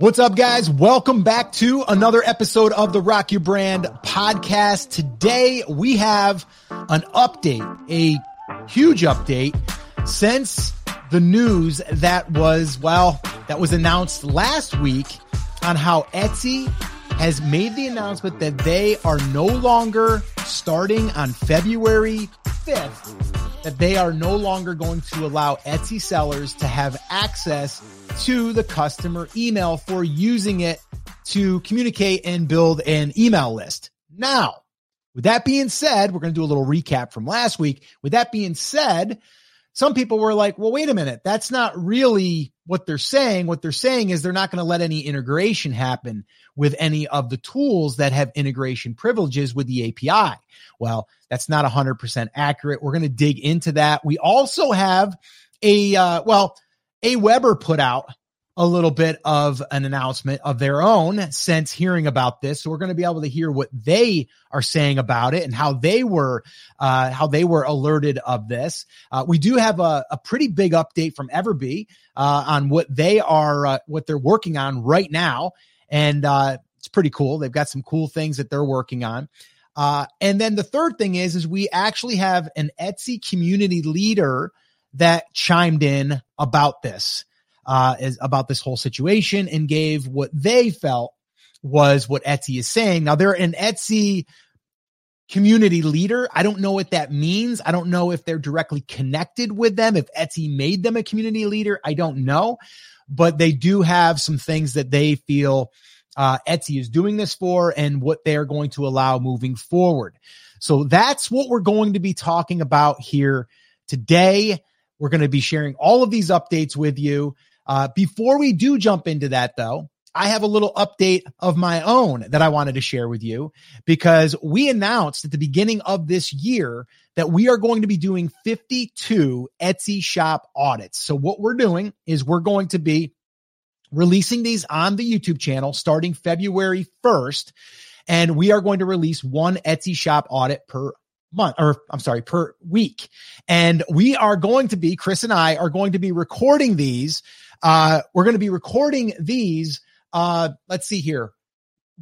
What's up, guys? Welcome back to another episode of the Rock Your Brand podcast. Today we have an update, a huge update since the news that was, well, that was announced last week on how Etsy has made the announcement that they are no longer starting on February 5th, that they are no longer going to allow Etsy sellers to have access to the customer email for using it to communicate and build an email list. Now, with that being said, we're going to do a little recap from last week. With that being said, some people were like, well, wait a minute. That's not really what they're saying. What they're saying is they're not going to let any integration happen with any of the tools that have integration privileges with the API. Well, that's not 100% accurate. We're going to dig into that. We also have a, uh, well, Weber put out a little bit of an announcement of their own since hearing about this. So we're going to be able to hear what they are saying about it and how they were, uh, how they were alerted of this. Uh, we do have a, a, pretty big update from Everbee uh, on what they are, uh, what they're working on right now, and uh, it's pretty cool. They've got some cool things that they're working on. Uh, and then the third thing is, is we actually have an Etsy community leader that chimed in about this, uh, is about this whole situation and gave what they felt was what Etsy is saying. Now they're an Etsy community leader. I don't know what that means. I don't know if they're directly connected with them, if Etsy made them a community leader. I don't know, but they do have some things that they feel uh, Etsy is doing this for and what they're going to allow moving forward. So that's what we're going to be talking about here today. We're going to be sharing all of these updates with you. Uh, before we do jump into that, though, I have a little update of my own that I wanted to share with you because we announced at the beginning of this year that we are going to be doing 52 Etsy shop audits. So what we're doing is we're going to be releasing these on the YouTube channel starting February 1st. And we are going to release one Etsy shop audit per month or I'm sorry, per week. And we are going to be, Chris and I are going to be recording these. Uh, we're going to be recording these. Uh, let's see here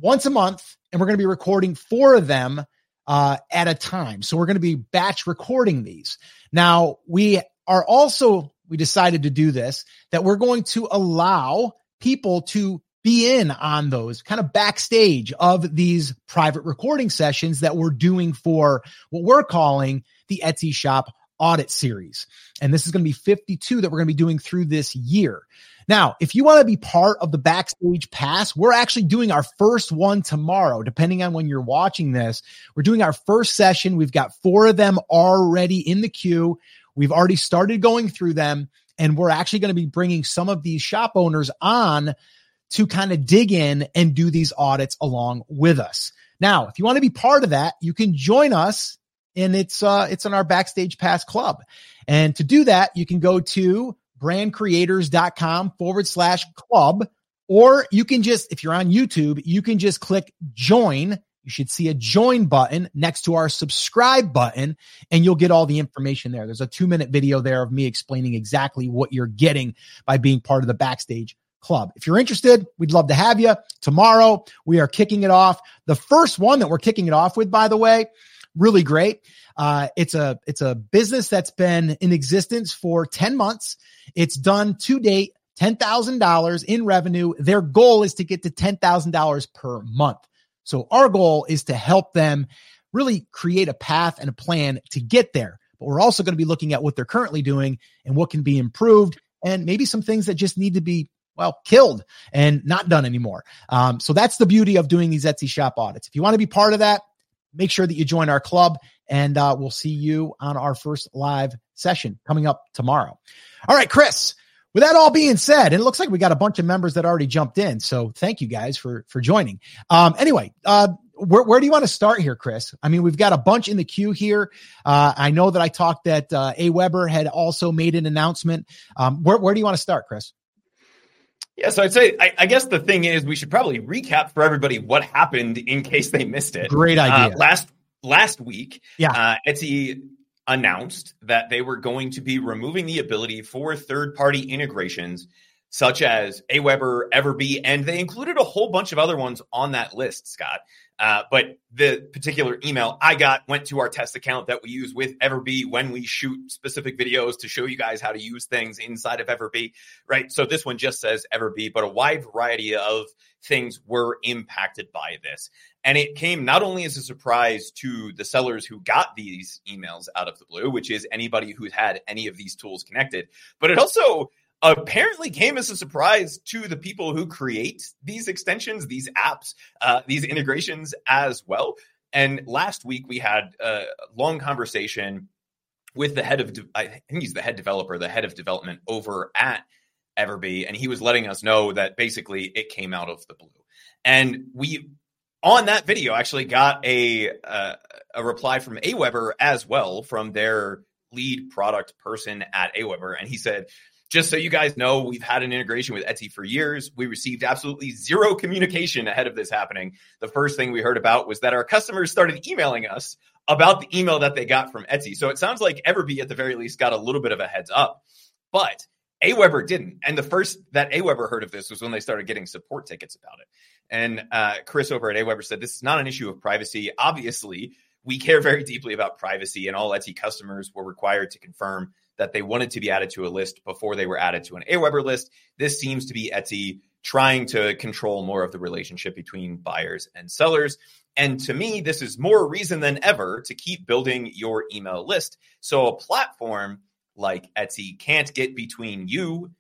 once a month and we're going to be recording four of them, uh, at a time. So we're going to be batch recording these. Now we are also, we decided to do this that we're going to allow people to be in on those kind of backstage of these private recording sessions that we're doing for what we're calling the Etsy shop audit series. And this is going to be 52 that we're going to be doing through this year. Now, if you want to be part of the backstage pass, we're actually doing our first one tomorrow, depending on when you're watching this. We're doing our first session. We've got four of them already in the queue. We've already started going through them and we're actually going to be bringing some of these shop owners on to kind of dig in and do these audits along with us. Now, if you want to be part of that, you can join us and it's uh it's in our backstage pass club. And to do that, you can go to brandcreators.com forward slash club, or you can just, if you're on YouTube, you can just click join. You should see a join button next to our subscribe button and you'll get all the information there. There's a two minute video there of me explaining exactly what you're getting by being part of the backstage club. If you're interested, we'd love to have you. Tomorrow, we are kicking it off. The first one that we're kicking it off with, by the way, really great. Uh, it's a it's a business that's been in existence for 10 months. It's done to date $10,000 in revenue. Their goal is to get to $10,000 per month. So our goal is to help them really create a path and a plan to get there. But we're also going to be looking at what they're currently doing and what can be improved and maybe some things that just need to be well, killed and not done anymore. Um, so that's the beauty of doing these Etsy shop audits. If you want to be part of that, make sure that you join our club and uh, we'll see you on our first live session coming up tomorrow. All right, Chris. With that all being said, and it looks like we got a bunch of members that already jumped in. So thank you guys for for joining. Um, anyway, uh, where, where do you want to start here, Chris? I mean, we've got a bunch in the queue here. Uh, I know that I talked that uh, Aweber had also made an announcement. Um, where, where do you want to start, Chris? Yeah, so I'd say I, I, guess the thing is we should probably recap for everybody what happened in case they missed it. Great idea. Uh, last last week, yeah, uh, Etsy announced that they were going to be removing the ability for third party integrations such as Aweber, Everbee, and they included a whole bunch of other ones on that list, Scott. Uh, but the particular email I got went to our test account that we use with Everbee when we shoot specific videos to show you guys how to use things inside of Everbee, right? So this one just says Everbee, but a wide variety of things were impacted by this. And it came not only as a surprise to the sellers who got these emails out of the blue, which is anybody who's had any of these tools connected, but it also apparently came as a surprise to the people who create these extensions, these apps, uh, these integrations as well. And last week we had a long conversation with the head of, de- I think he's the head developer, the head of development over at Everbee, and he was letting us know that basically it came out of the blue. And we on that video actually got a uh, a reply from Aweber as well from their lead product person at Aweber, and he said just so you guys know, we've had an integration with Etsy for years. We received absolutely zero communication ahead of this happening. The first thing we heard about was that our customers started emailing us about the email that they got from Etsy. So it sounds like Everbee at the very least got a little bit of a heads up, but Aweber didn't. And the first that Aweber heard of this was when they started getting support tickets about it. And uh, Chris over at Aweber said, This is not an issue of privacy. Obviously, we care very deeply about privacy, and all Etsy customers were required to confirm that they wanted to be added to a list before they were added to an Aweber list. This seems to be Etsy trying to control more of the relationship between buyers and sellers. And to me, this is more reason than ever to keep building your email list. So a platform like Etsy can't get between you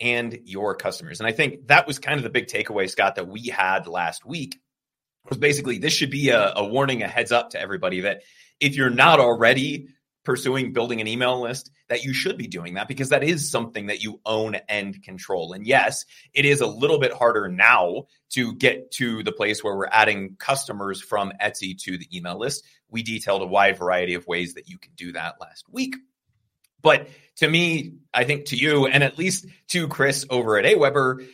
and your customers. And I think that was kind of the big takeaway, Scott, that we had last week was basically this should be a, a warning, a heads up to everybody that if you're not already pursuing building an email list, that you should be doing that because that is something that you own and control. And yes, it is a little bit harder now to get to the place where we're adding customers from Etsy to the email list. We detailed a wide variety of ways that you can do that last week. But to me, I think to you, and at least to Chris over at Aweber,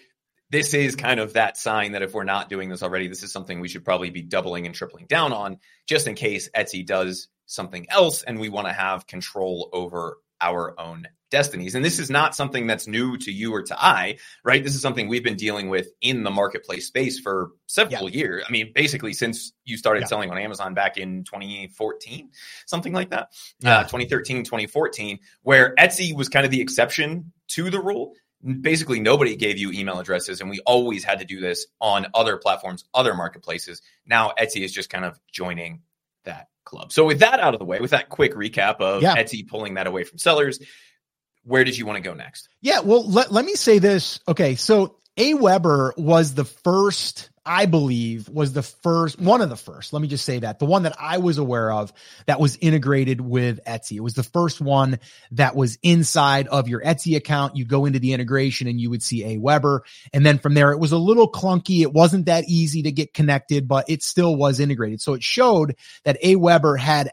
this is kind of that sign that if we're not doing this already, this is something we should probably be doubling and tripling down on just in case Etsy does something else and we want to have control over our own destinies. And this is not something that's new to you or to I, right? This is something we've been dealing with in the marketplace space for several yeah. years. I mean, basically since you started yeah. selling on Amazon back in 2014, something like that, yeah. uh, 2013, 2014, where Etsy was kind of the exception to the rule. Basically, nobody gave you email addresses, and we always had to do this on other platforms, other marketplaces. Now, Etsy is just kind of joining that club. So with that out of the way, with that quick recap of yeah. Etsy pulling that away from sellers, where did you want to go next? Yeah, well, let, let me say this. Okay, so Aweber was the first I believe was the first one of the first. Let me just say that the one that I was aware of that was integrated with Etsy. It was the first one that was inside of your Etsy account. You go into the integration and you would see Aweber. And then from there, it was a little clunky. It wasn't that easy to get connected, but it still was integrated. So it showed that Aweber had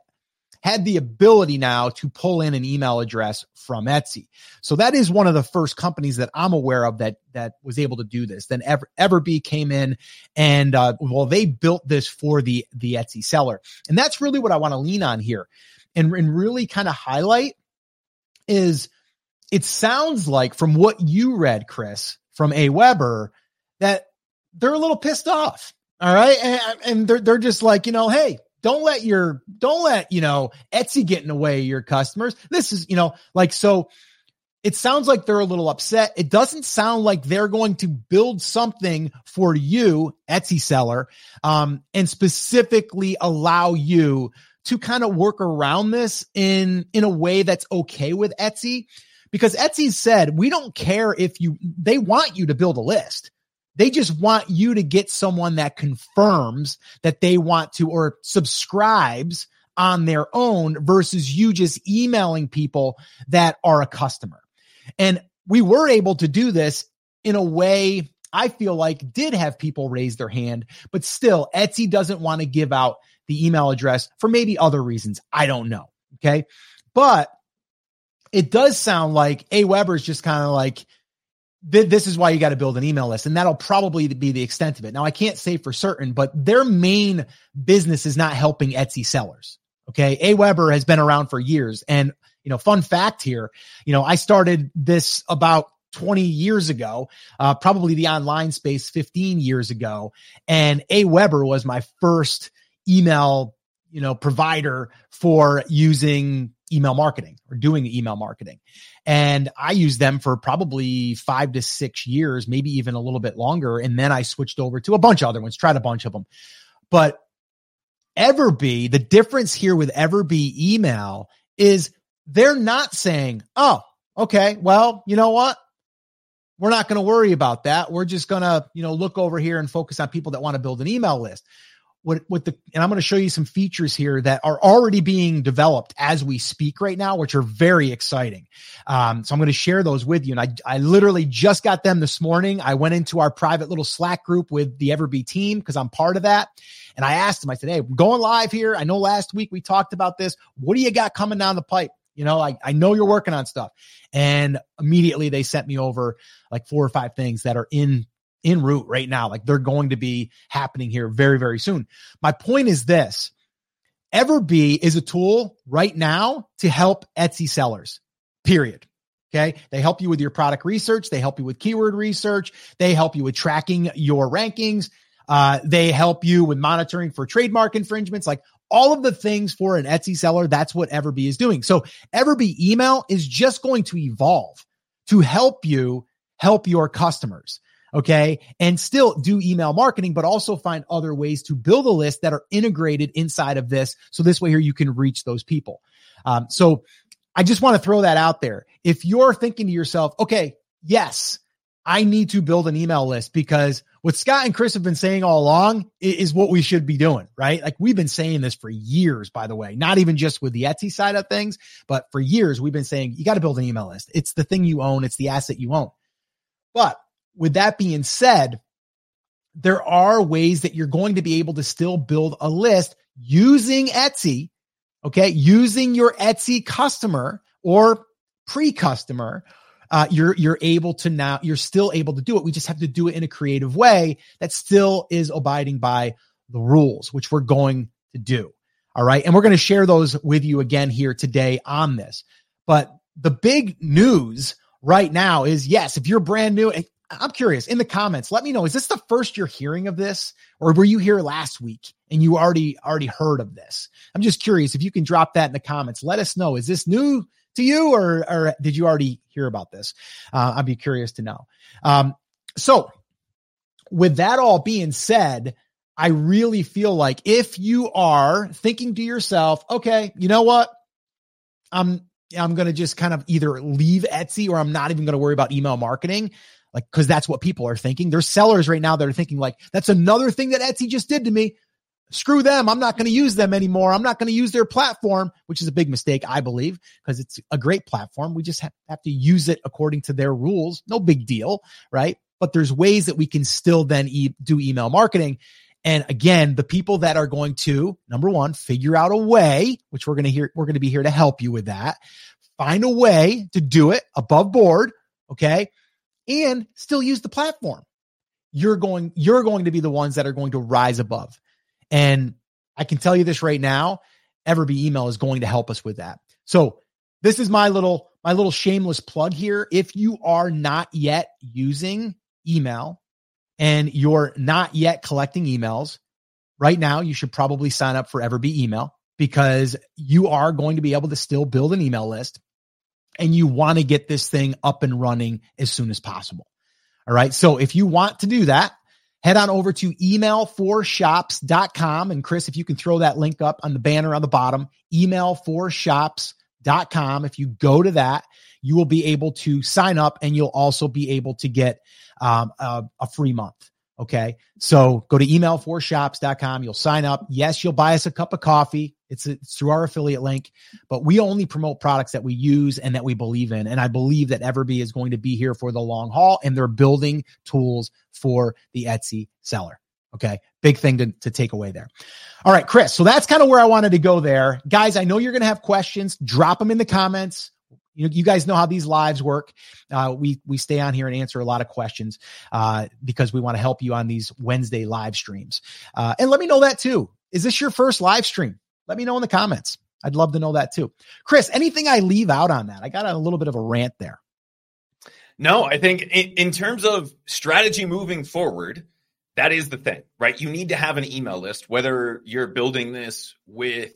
had the ability now to pull in an email address from Etsy. So that is one of the first companies that I'm aware of that that was able to do this. Then Ever, Everbee came in and uh, well, they built this for the the Etsy seller, and that's really what I want to lean on here, and and really kind of highlight is it sounds like from what you read, Chris, from Aweber, that they're a little pissed off. All right. And, and they're, they're just like, you know, hey, don't let your, don't let, you know, Etsy get in the way of your customers. This is, you know, like, so it sounds like they're a little upset. It doesn't sound like they're going to build something for you, Etsy seller, um, and specifically allow you to kind of work around this in, in a way that's okay with Etsy. Because Etsy said, we don't care if you, they want you to build a list. They just want you to get someone that confirms that they want to or subscribes on their own versus you just emailing people that are a customer. And we were able to do this in a way I feel like did have people raise their hand, but still Etsy doesn't want to give out the email address for maybe other reasons. I don't know. Okay. But it does sound like Aweber is just kind of like, this is why you got to build an email list. And that'll probably be the extent of it. Now, I can't say for certain, but their main business is not helping Etsy sellers. Okay. Aweber has been around for years. And, you know, fun fact here, you know, I started this about 20 years ago, uh, probably the online space 15 years ago. And Aweber was my first email, you know, provider for using email marketing or doing email marketing. And I used them for probably five to six years, maybe even a little bit longer. And then I switched over to a bunch of other ones, tried a bunch of them. But Everbee, the difference here with Everbee email is they're not saying, oh, okay, well, you know what? We're not going to worry about that. We're just going to, you know, look over here and focus on people that want to build an email list what what the and I'm going to show you some features here that are already being developed as we speak right now, which are very exciting. Um, so I'm going to share those with you. And I I literally just got them this morning. I went into our private little Slack group with the Everbee team because I'm part of that. And I asked them, I said, Hey, going live here. I know last week we talked about this. What do you got coming down the pipe? You know, I, I know you're working on stuff. And immediately they sent me over like four or five things that are in en route right now. Like they're going to be happening here very, very soon. My point is this Everbee is a tool right now to help Etsy sellers, period. Okay. They help you with your product research. They help you with keyword research. They help you with tracking your rankings. Uh, they help you with monitoring for trademark infringements, like all of the things for an Etsy seller. That's what Everbee is doing. So Everbee email is just going to evolve to help you help your customers. Okay. And still do email marketing, but also find other ways to build a list that are integrated inside of this. So this way here, you can reach those people. Um, so I just want to throw that out there. If you're thinking to yourself, okay, yes, I need to build an email list because what Scott and Chris have been saying all along is what we should be doing, right? Like we've been saying this for years, by the way, not even just with the Etsy side of things, but for years we've been saying you got to build an email list. It's the thing you own. It's the asset you own. But with that being said, there are ways that you're going to be able to still build a list using Etsy. Okay. Using your Etsy customer or pre customer. Uh, you're, you're able to now, you're still able to do it. We just have to do it in a creative way that still is abiding by the rules, which we're going to do. All right. And we're going to share those with you again here today on this. But the big news right now is yes, if you're brand new, I'm curious in the comments, let me know. Is this the first you're hearing of this or were you here last week and you already, already heard of this? I'm just curious if you can drop that in the comments. Let us know. Is this new to you or, or did you already hear about this? Uh, I'd be curious to know. Um, so with that all being said, I really feel like if you are thinking to yourself, okay, you know what? I'm, I'm going to just kind of either leave Etsy or I'm not even going to worry about email marketing like because that's what people are thinking. There's sellers right now that are thinking like that's another thing that Etsy just did to me. Screw them. I'm not going to use them anymore. I'm not going to use their platform, which is a big mistake, I believe, because it's a great platform. We just have, to use it according to their rules. No big deal, right? But there's ways that we can still then e- do email marketing. And again, the people that are going to number one, figure out a way, which we're going to hear, we're going to be here to help you with that. Find a way to do it above board. Okay and still use the platform. You're going, you're going to be the ones that are going to rise above. And I can tell you this right now, Everbee email is going to help us with that. So this is my little, my little shameless plug here. If you are not yet using email and you're not yet collecting emails, right now you should probably sign up for Everbee email because you are going to be able to still build an email list and you want to get this thing up and running as soon as possible. All right. So if you want to do that, head on over to email4shops.com. And Chris, if you can throw that link up on the banner on the bottom, email4shops.com. If you go to that, you will be able to sign up and you'll also be able to get um, a, a free month. Okay. So go to email4shops.com. You'll sign up. Yes, you'll buy us a cup of coffee. It's, it's through our affiliate link, but we only promote products that we use and that we believe in. And I believe that Everbee is going to be here for the long haul and they're building tools for the Etsy seller. Okay. Big thing to, to take away there. All right, Chris. So that's kind of where I wanted to go there. Guys, I know you're going to have questions. Drop them in the comments. You, you guys know how these lives work. Uh, we we stay on here and answer a lot of questions uh, because we want to help you on these Wednesday live streams. Uh, and let me know that too. Is this your first live stream? Let me know in the comments. I'd love to know that too. Chris, anything I leave out on that? I got a little bit of a rant there. No, I think in, in terms of strategy moving forward, that is the thing, right? You need to have an email list, whether you're building this with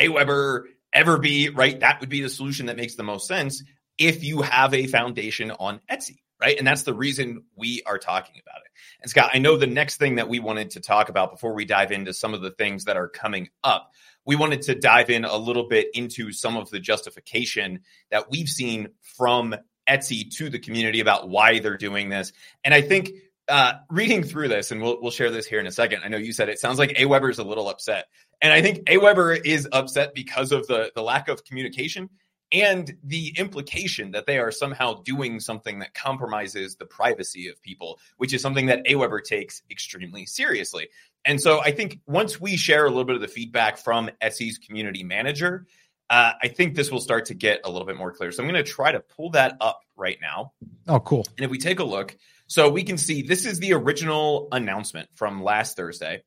Aweber, Everbee, right? That would be the solution that makes the most sense if you have a foundation on Etsy, right? And that's the reason we are talking about it. And Scott, I know the next thing that we wanted to talk about before we dive into some of the things that are coming up, we wanted to dive in a little bit into some of the justification that we've seen from Etsy to the community about why they're doing this. And I think uh, reading through this, and we'll we'll share this here in a second. I know you said it sounds like Aweber is a little upset, and I think Aweber is upset because of the the lack of communication and the implication that they are somehow doing something that compromises the privacy of people, which is something that Aweber takes extremely seriously. And so I think once we share a little bit of the feedback from Etsy's community manager, uh, I think this will start to get a little bit more clear. So I'm going to try to pull that up right now. Oh, cool. And if we take a look, so we can see this is the original announcement from last Thursday.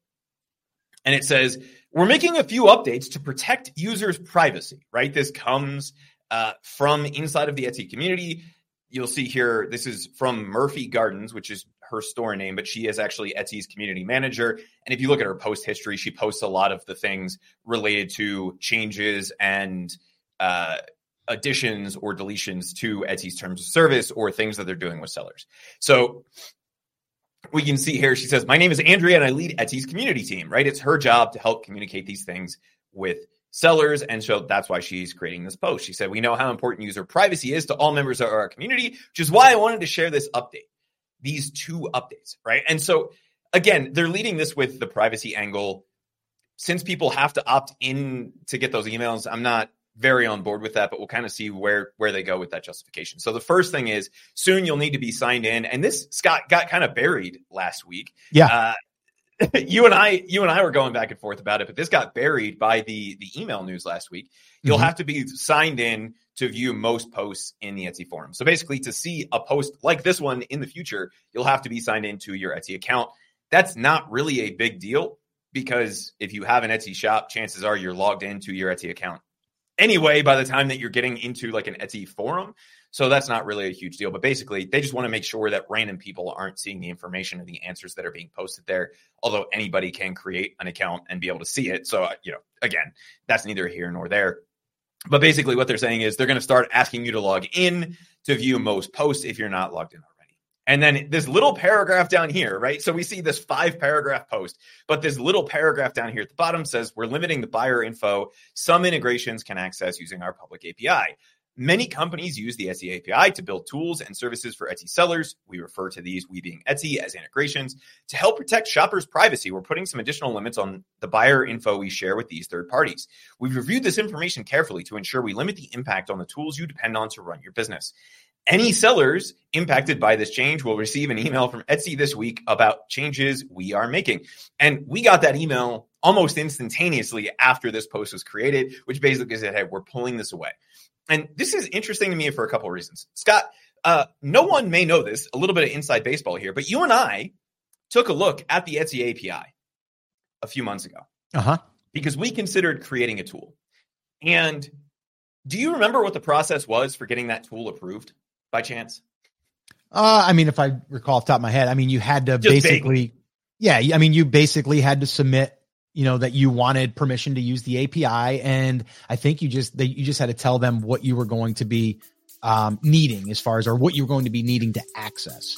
And it says, we're making a few updates to protect users' privacy, right? This comes uh, from inside of the Etsy community. You'll see here, this is from Murphy Gardens, which is her store name, but she is actually Etsy's community manager. And if you look at her post history, she posts a lot of the things related to changes and uh, additions or deletions to Etsy's terms of service or things that they're doing with sellers. So we can see here, she says, My name is Andrea and I lead Etsy's community team, right? It's her job to help communicate these things with sellers. And so that's why she's creating this post. She said, We know how important user privacy is to all members of our community, which is why I wanted to share this update, these two updates, right? And so again, they're leading this with the privacy angle. Since people have to opt in to get those emails, I'm not very on board with that, but we'll kind of see where where they go with that justification. So the first thing is soon you'll need to be signed in, and this Scott got kind of buried last week. Yeah. Uh, you and I, you and I were going back and forth about it, but this got buried by the the email news last week. You'll mm-hmm. have to be signed in to view most posts in the Etsy forum. So basically, to see a post like this one in the future, you'll have to be signed into your Etsy account. That's not really a big deal because if you have an Etsy shop, chances are you're logged into your Etsy account anyway by the time that you're getting into like an Etsy forum. So that's not really a huge deal. But basically, they just want to make sure that random people aren't seeing the information or the answers that are being posted there. Although anybody can create an account and be able to see it. So, uh, you know, again, that's neither here nor there. But basically, what they're saying is they're going to start asking you to log in to view most posts if you're not logged in already. and then this little paragraph down here, right? So we see this five paragraph post, but this little paragraph down here at the bottom says we're limiting the buyer info some integrations can access using our public API. Many companies use the Etsy API to build tools and services for Etsy sellers. We refer to these, we being Etsy, as integrations. To help protect shoppers' privacy, we're putting some additional limits on the buyer info we share with these third parties. We've reviewed this information carefully to ensure we limit the impact on the tools you depend on to run your business. Any sellers impacted by this change will receive an email from Etsy this week about changes we are making. And we got that email almost instantaneously after this post was created, which basically said, hey, we're pulling this away. And this is interesting to me for a couple of reasons. Scott, uh, no one may know this, a little bit of inside baseball here, but you and I took a look at the Etsy API a few months ago. Uh-huh. Because we considered creating a tool. And do you remember what the process was for getting that tool approved? by chance? Uh, I mean, if I recall off top of my head, I mean, you had to Just basically, yeah, I mean, you basically had to submit, you know, that you wanted permission to use the API, and I think you just that you just had to tell them what you were going to be um, needing as far as or what you were going to be needing to access.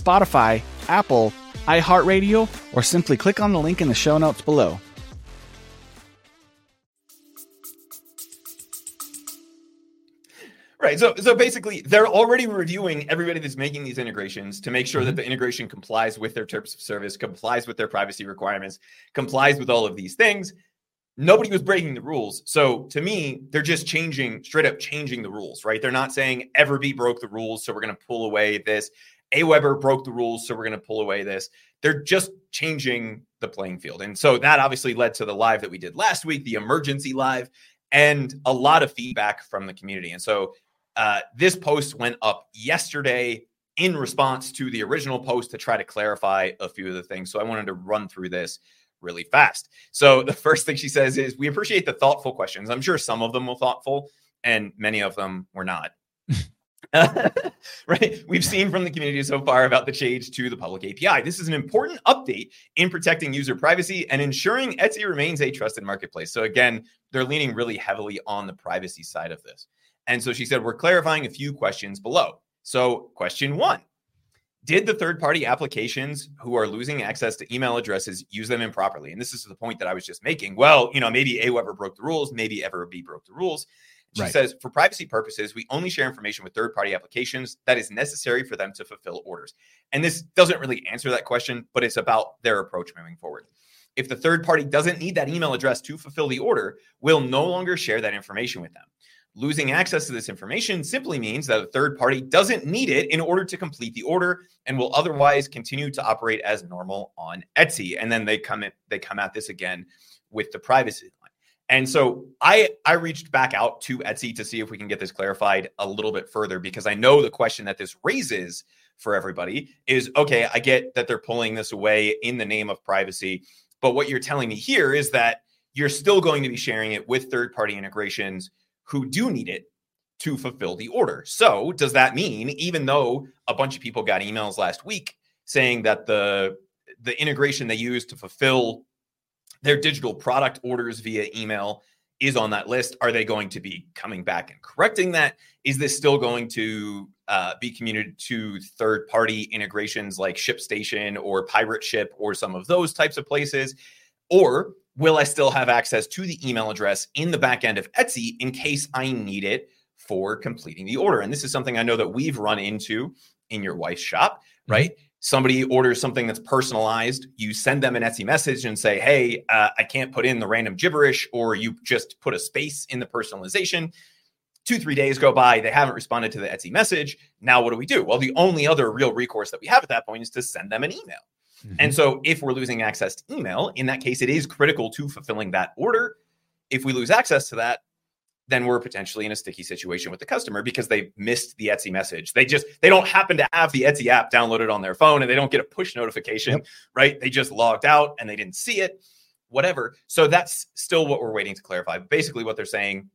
Spotify, Apple, iHeartRadio, or simply click on the link in the show notes below. Right. So so basically they're already reviewing everybody that's making these integrations to make sure mm-hmm. that the integration complies with their terms of service, complies with their privacy requirements, complies with all of these things. nobody was breaking the rules. So to me, they're just changing, straight up changing the rules, right? They're not saying Everbee broke the rules, so we're going to pull away this. Aweber broke the rules, so we're going to pull away this. They're just changing the playing field. And so that obviously led to the live that we did last week, the emergency live, and a lot of feedback from the community. And so uh, this post went up yesterday in response to the original post to try to clarify a few of the things. So I wanted to run through this really fast. So the first thing she says is, We appreciate the thoughtful questions. I'm sure some of them were thoughtful and many of them were not. right? We've seen from the community so far about the change to the public API. This is an important update in protecting user privacy and ensuring Etsy remains a trusted marketplace. So, again, they're leaning really heavily on the privacy side of this. And so she said, We're clarifying a few questions below. So, question one Did the third party applications who are losing access to email addresses use them improperly? And this is the point that I was just making. Well, you know, maybe Aweber broke the rules, maybe Everbee broke the rules. She right. says, for privacy purposes, we only share information with third party applications that is necessary for them to fulfill orders. And this doesn't really answer that question, but it's about their approach moving forward. If the third party doesn't need that email address to fulfill the order, we'll no longer share that information with them. Losing access to this information simply means that a third party doesn't need it in order to complete the order and will otherwise continue to operate as normal on Etsy. And then they come they come at this again with the privacy. And so I I reached back out to Etsy to see if we can get this clarified a little bit further because I know the question that this raises for everybody is okay, I get that they're pulling this away in the name of privacy, but what you're telling me here is that you're still going to be sharing it with third-party integrations who do need it to fulfill the order. So, does that mean even though a bunch of people got emails last week saying that the the integration they use to fulfill their digital product orders via email is on that list, are they going to be coming back and correcting that? Is this still going to uh, be communicated to third party integrations like ShipStation or Pirate Ship or some of those types of places? Or will I still have access to the email address in the back end of Etsy in case I need it for completing the order? And this is something I know that we've run into in your wife's shop, right? Mm-hmm. Somebody orders something that's personalized. You send them an Etsy message and say, Hey, uh, I can't put in the random gibberish, or you just put a space in the personalization. Two, three days go by, they haven't responded to the Etsy message. Now, what do we do? Well, the only other real recourse that we have at that point is to send them an email. Mm-hmm. And so if we're losing access to email, in that case, it is critical to fulfilling that order. If we lose access to that, then we're potentially in a sticky situation with the customer because they missed the Etsy message. They just they don't happen to have the Etsy app downloaded on their phone and they don't get a push notification, yep. right? They just logged out and they didn't see it, whatever. So that's still what we're waiting to clarify. Basically what they're saying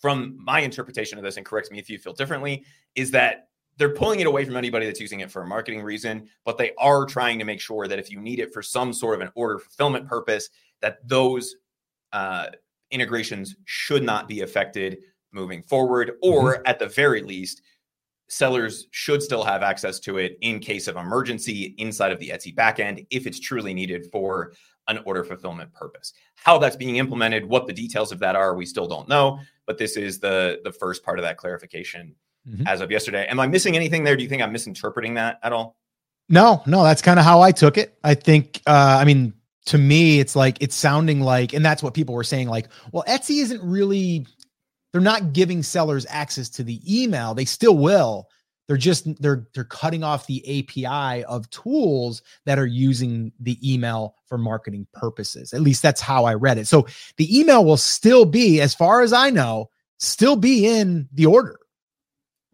from my interpretation of this and correct me if you feel differently is that they're pulling it away from anybody that's using it for a marketing reason, but they are trying to make sure that if you need it for some sort of an order fulfillment purpose, that those uh, integrations should not be affected moving forward, or mm-hmm. at the very least, sellers should still have access to it in case of emergency inside of the Etsy backend if it's truly needed for an order fulfillment purpose. How that's being implemented, what the details of that are, we still don't know. But this is the the first part of that clarification mm-hmm. as of yesterday. Am I missing anything there? Do you think I'm misinterpreting that at all? No, no, that's kind of how I took it. I think, uh, I mean, to me, it's like it's sounding like, and that's what people were saying, like, well, Etsy isn't really, they're not giving sellers access to the email. They still will. They're just they're they're cutting off the API of tools that are using the email for marketing purposes. At least that's how I read it. So the email will still be, as far as I know, still be in the order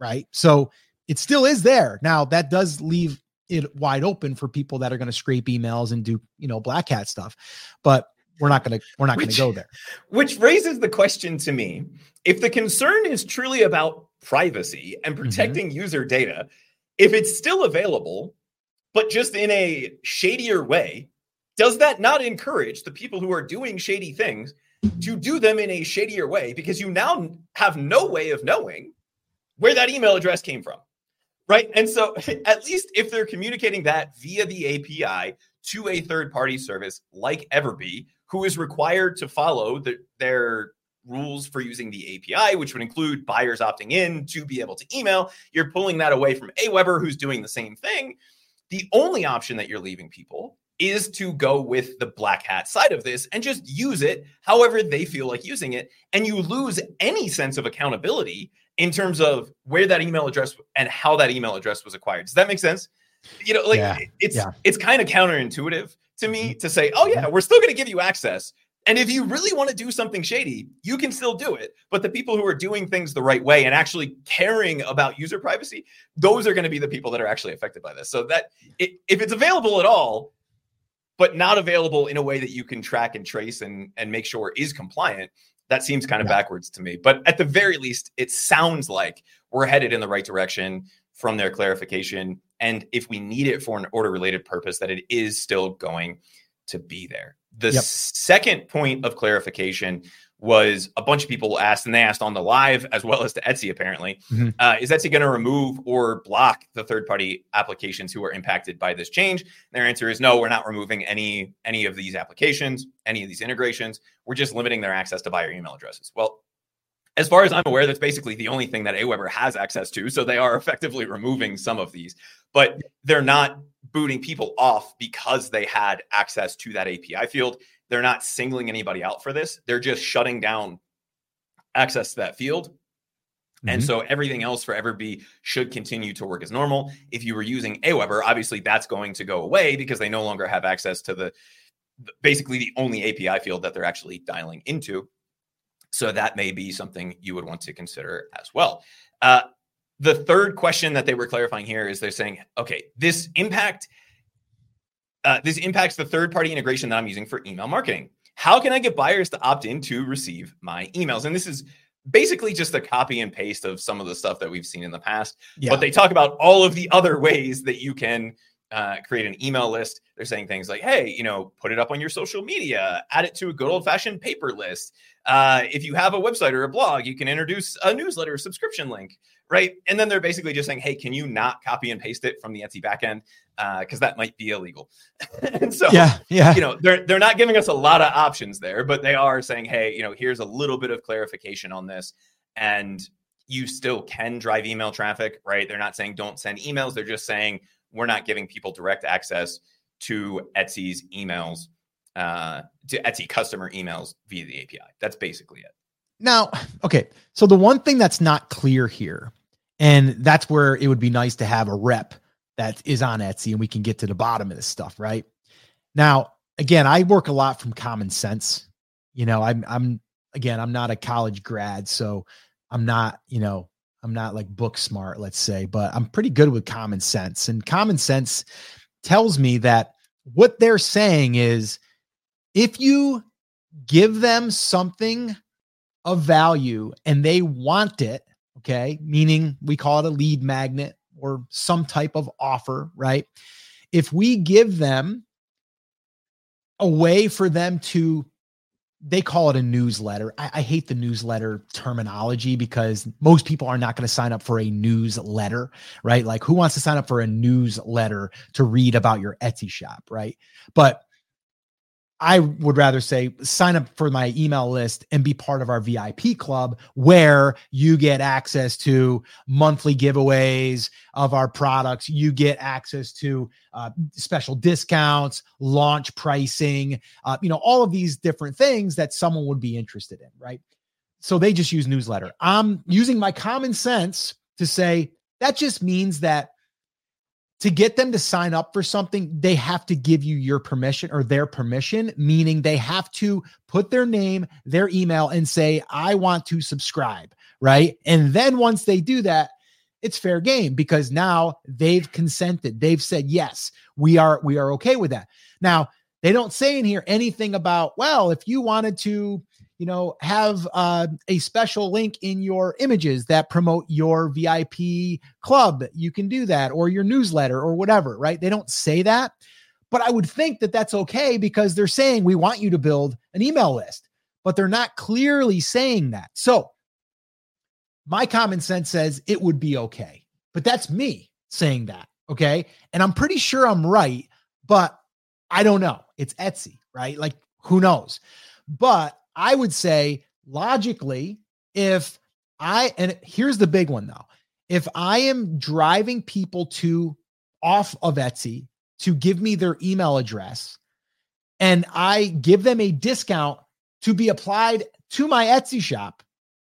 right? So it still is there. Now that does leave it wide open for people that are going to scrape emails and do, you know, black hat stuff. But we're not going to we're not going to go there. Which raises the question to me, if the concern is truly about privacy and mm-hmm. protecting mm-hmm. user data, if it's still available but just in a shadier way, does that not encourage the people who are doing shady things to do them in a shadier way because you now have no way of knowing where that email address came from. Right. And so, at least if they're communicating that via the API to a third party service like Everbee, who is required to follow the, their rules for using the API, which would include buyers opting in to be able to email, you're pulling that away from Aweber, who's doing the same thing. The only option that you're leaving people is to go with the black hat side of this and just use it however they feel like using it. And you lose any sense of accountability in terms of where that email address and how that email address was acquired. Does that make sense? You know, like yeah. it's yeah. it's kind of counterintuitive to me mm-hmm. to say, oh yeah, we're still going to give you access. And if you really want to do something shady, you can still do it. But the people who are doing things the right way and actually caring about user privacy, those are going to be the people that are actually affected by this. So that it, if it's available at all, but not available in a way that you can track and trace and, and make sure is compliant, that seems kind of yeah. backwards to me. But at the very least, it sounds like we're headed in the right direction from their clarification. And if we need it for an order related purpose, that it is still going to be there. The yep. second point of clarification was a bunch of people asked, and they asked on the live as well as to Etsy apparently, mm-hmm. uh, is Etsy going to remove or block the third party applications who are impacted by this change? And their answer is no, we're not removing any any of these applications, any of these integrations. We're just limiting their access to buyer email addresses. Well, as far as I'm aware, that's basically the only thing that Aweber has access to. So they are effectively removing some of these, but they're not booting people off because they had access to that API field. They're not singling anybody out for this. They're just shutting down access to that field. Mm-hmm. And so everything else for Everbee should continue to work as normal. If you were using Aweber, obviously that's going to go away because they no longer have access to the basically the only API field that they're actually dialing into. So that may be something you would want to consider as well. Uh, the third question that they were clarifying here is they're saying, okay, this impact, uh, this impacts the third party integration that I'm using for email marketing. How can I get buyers to opt in to receive my emails? And this is basically just a copy and paste of some of the stuff that we've seen in the past. Yeah. But they talk about all of the other ways that you can uh, create an email list. They're saying things like, hey, you know, put it up on your social media, add it to a good old fashioned paper list. Uh, if you have a website or a blog, you can introduce a newsletter subscription link right? And then they're basically just saying, hey, can you not copy and paste it from the Etsy backend? Because uh, that might be illegal. and so, yeah, yeah, you know, they're they're not giving us a lot of options there, but they are saying, hey, you know, here's a little bit of clarification on this, and you still can drive email traffic, right? They're not saying don't send emails. They're just saying we're not giving people direct access to Etsy's emails, uh, to Etsy customer emails via the API. That's basically it. Now, okay. So the one thing that's not clear here and that's where it would be nice to have a rep that is on Etsy and we can get to the bottom of this stuff, right? Now, again, I work a lot from common sense. You know, I'm I'm again, I'm not a college grad, so I'm not, you know, I'm not like book smart, let's say, but I'm pretty good with common sense. And common sense tells me that what they're saying is if you give them something of value and they want it, Okay. Meaning we call it a lead magnet or some type of offer, right? If we give them a way for them to, they call it a newsletter. I, I hate the newsletter terminology because most people are not going to sign up for a newsletter, right? Like, who wants to sign up for a newsletter to read about your Etsy shop, right? But I would rather say sign up for my email list and be part of our VIP club where you get access to monthly giveaways of our products. You get access to uh, special discounts, launch pricing, uh, you know, all of these different things that someone would be interested in, right? So they just use newsletter. I'm using my common sense to say that just means that to get them to sign up for something, they have to give you your permission or their permission, meaning they have to put their name, their email, and say, I want to subscribe. Right. And then once they do that, it's fair game because now they've consented. They've said, yes, we are, we are okay with that. Now, they don't say in here anything about, well, if you wanted to you know, have uh, a special link in your images that promote your VIP club. You can do that or your newsletter or whatever, right? They don't say that. But I would think that that's okay because they're saying we want you to build an email list, but they're not clearly saying that. So my common sense says it would be okay, but that's me saying that. Okay. And I'm pretty sure I'm right, but I don't know. It's Etsy, right? Like, who knows? But I would say logically, if I, and here's the big one though, if I am driving people to off of Etsy to give me their email address and I give them a discount to be applied to my Etsy shop.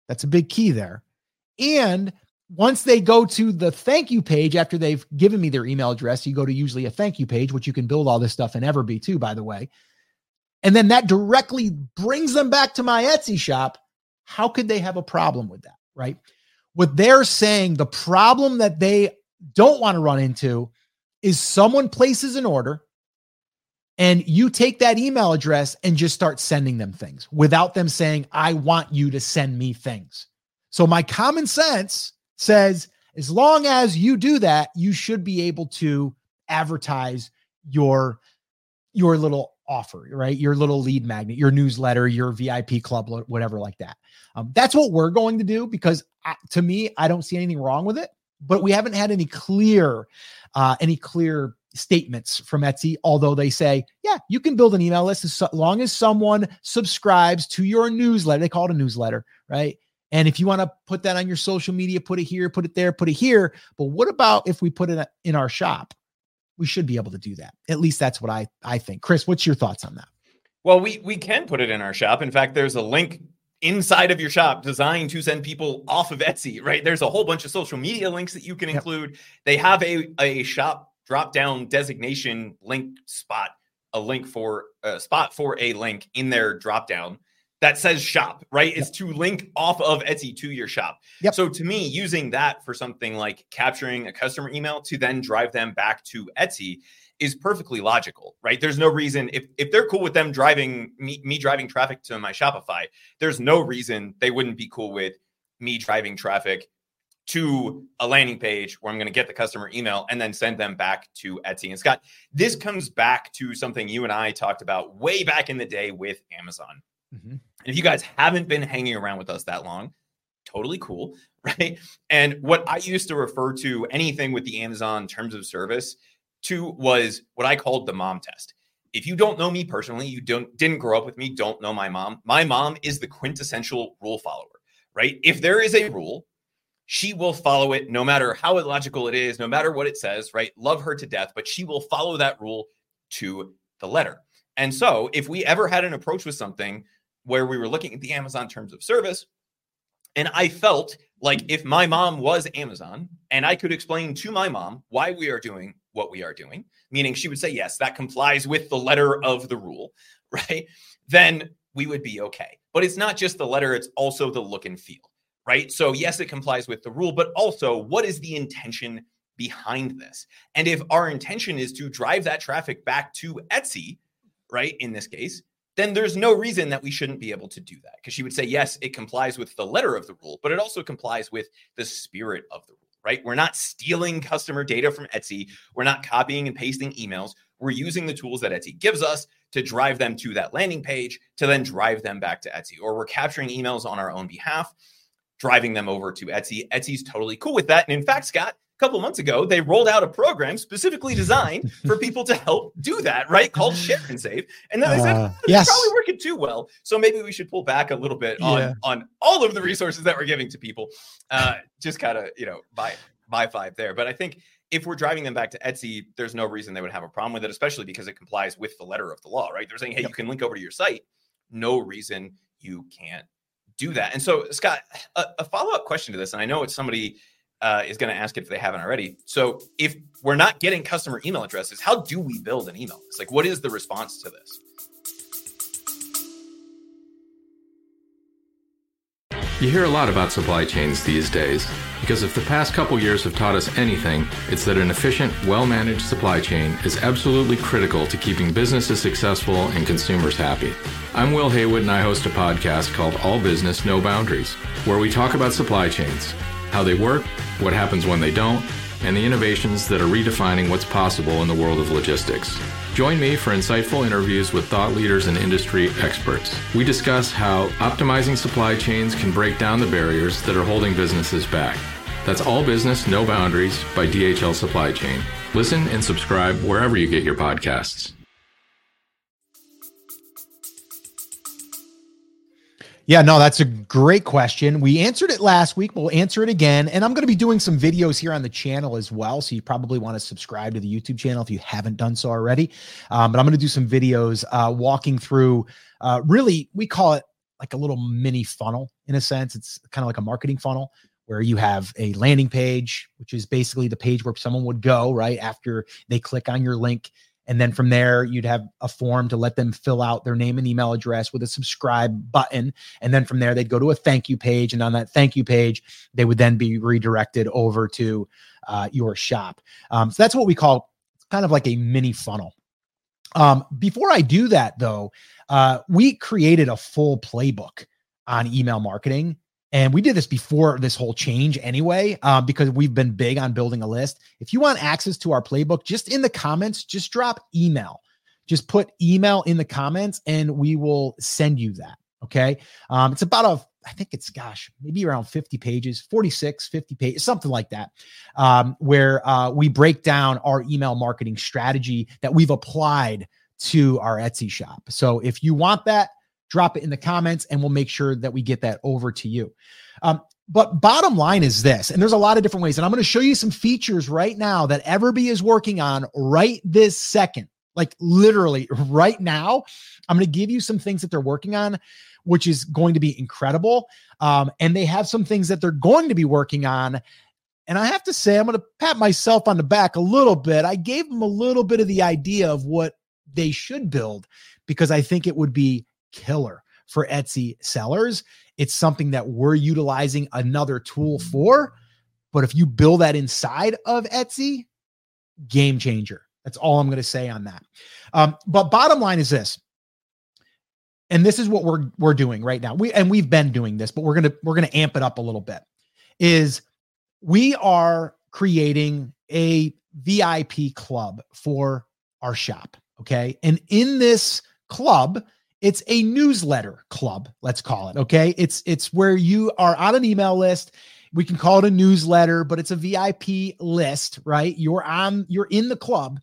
That's a big key there. And once they go to the thank you page after they've given me their email address, you go to usually a thank you page, which you can build all this stuff in Everbee too, by the way. And then that directly brings them back to my Etsy shop. How could they have a problem with that? Right. What they're saying, the problem that they don't want to run into is someone places an order and you take that email address and just start sending them things without them saying, I want you to send me things. So my common sense says as long as you do that, you should be able to advertise your your little offer, right? Your little lead magnet, your newsletter, your VIP club, whatever like that. Um, that's what we're going to do because I, to me, I don't see anything wrong with it. But we haven't had any clear, uh, any clear statements from Etsy, although they say, yeah, you can build an email list as long as someone subscribes to your newsletter. They call it a newsletter, right? And if you want to put that on your social media, put it here, put it there, put it here. But what about if we put it in our shop? We should be able to do that. At least that's what I I think. Chris, what's your thoughts on that? Well, we we can put it in our shop. In fact, there's a link inside of your shop designed to send people off of Etsy, right? There's a whole bunch of social media links that you can include. Yep. They have a a shop drop down designation link spot, a link for a spot for a link in their drop down that says shop, right? Yep. Is to link off of Etsy to your shop. Yep. So to me, using that for something like capturing a customer email to then drive them back to Etsy is perfectly logical, right? There's no reason if if they're cool with them driving me, me driving traffic to my Shopify, there's no reason they wouldn't be cool with me driving traffic to a landing page where I'm going to get the customer email and then send them back to Etsy. And Scott, this comes back to something you and I talked about way back in the day with Amazon. Mm-hmm. if you guys haven't been hanging around with us that long, totally cool, right? And what I used to refer to anything with the Amazon terms of service to was what I called the mom test. If you don't know me personally, you don't didn't grow up with me, don't know my mom. My mom is the quintessential rule follower, right? If there is a rule, she will follow it no matter how illogical it is, no matter what it says, right? Love her to death, but she will follow that rule to the letter. And so, if we ever had an approach with something where we were looking at the Amazon terms of service. And I felt like if my mom was Amazon and I could explain to my mom why we are doing what we are doing, meaning she would say, yes, that complies with the letter of the rule, right? Then we would be okay. But it's not just the letter, it's also the look and feel, right? So, yes, it complies with the rule, but also what is the intention behind this? And if our intention is to drive that traffic back to Etsy, right, in this case, then there's no reason that we shouldn't be able to do that. Because she would say, yes, it complies with the letter of the rule, but it also complies with the spirit of the rule, right? We're not stealing customer data from Etsy. We're not copying and pasting emails. We're using the tools that Etsy gives us to drive them to that landing page to then drive them back to Etsy. Or we're capturing emails on our own behalf, driving them over to Etsy. Etsy's totally cool with that. And in fact, Scott, couple months ago, they rolled out a program specifically designed for people to help do that, right? Called Share and Save. And then they said, uh, it's yes. probably working too well. So maybe we should pull back a little bit on, yeah. on all of the resources that we're giving to people. Uh, just kind of, you know, buy buy five there. But I think if we're driving them back to Etsy, there's no reason they would have a problem with it, especially because it complies with the letter of the law, right? They're saying, hey, yep. you can link over to your site. No reason you can't do that. And so, Scott, a, a follow up question to this, and I know it's somebody uh, is going to ask it if they haven't already. So if we're not getting customer email addresses, how do we build an email list? Like, what is the response to this? You hear a lot about supply chains these days because if the past couple years have taught us anything, it's that an efficient, well managed supply chain is absolutely critical to keeping businesses successful and consumers happy. I'm Will Haywood and I host a podcast called All Business, No Boundaries, where we talk about supply chains how they work, what happens when they don't, and the innovations that are redefining what's possible in the world of logistics. Join me for insightful interviews with thought leaders and industry experts. We discuss how optimizing supply chains can break down the barriers that are holding businesses back. That's All Business, No Boundaries by DHL Supply Chain. Listen and subscribe wherever you get your podcasts. Yeah, no, that's a great question. We answered it last week. We'll answer it again. And I'm going to be doing some videos here on the channel as well. So you probably want to subscribe to the YouTube channel if you haven't done so already. Um, but I'm going to do some videos uh, walking through uh, really, we call it like a little mini funnel in a sense. It's kind of like a marketing funnel where you have a landing page, which is basically the page where someone would go right after they click on your link and then from there, you'd have a form to let them fill out their name and email address with a subscribe button. And then from there, they'd go to a thank you page. And on that thank you page, they would then be redirected over to uh, your shop. Um, so that's what we call kind of like a mini funnel. Um, before I do that, though, uh, we created a full playbook on email marketing and we did this before this whole change anyway, um, because we've been big on building a list. If you want access to our playbook, just in the comments, just drop email. Just put email in the comments and we will send you that. Okay. Um, it's about a, I think it's, gosh, maybe around 50 pages, 46, 50 pages, something like that, um, where uh, we break down our email marketing strategy that we've applied to our Etsy shop. So if you want that, drop it in the comments and we'll make sure that we get that over to you. Um, but bottom line is this, and there's a lot of different ways, and I'm going to show you some features right now that Everbee is working on right this second. Like literally right now, I'm going to give you some things that they're working on, which is going to be incredible. Um, and they have some things that they're going to be working on. And I have to say, I'm going to pat myself on the back a little bit. I gave them a little bit of the idea of what they should build because I think it would be killer for Etsy sellers. It's something that we're utilizing another tool for. But if you build that inside of Etsy, game changer. That's all I'm going to say on that. Um, but bottom line is this, and this is what we're we're doing right now. We and we've been doing this, but we're gonna we're gonna amp it up a little bit. Is we are creating a VIP club for our shop. Okay, and in this club, it's a newsletter club, let's call it. Okay. It's it's where you are on an email list. We can call it a newsletter, but it's a VIP list, right? You're on, you're in the club,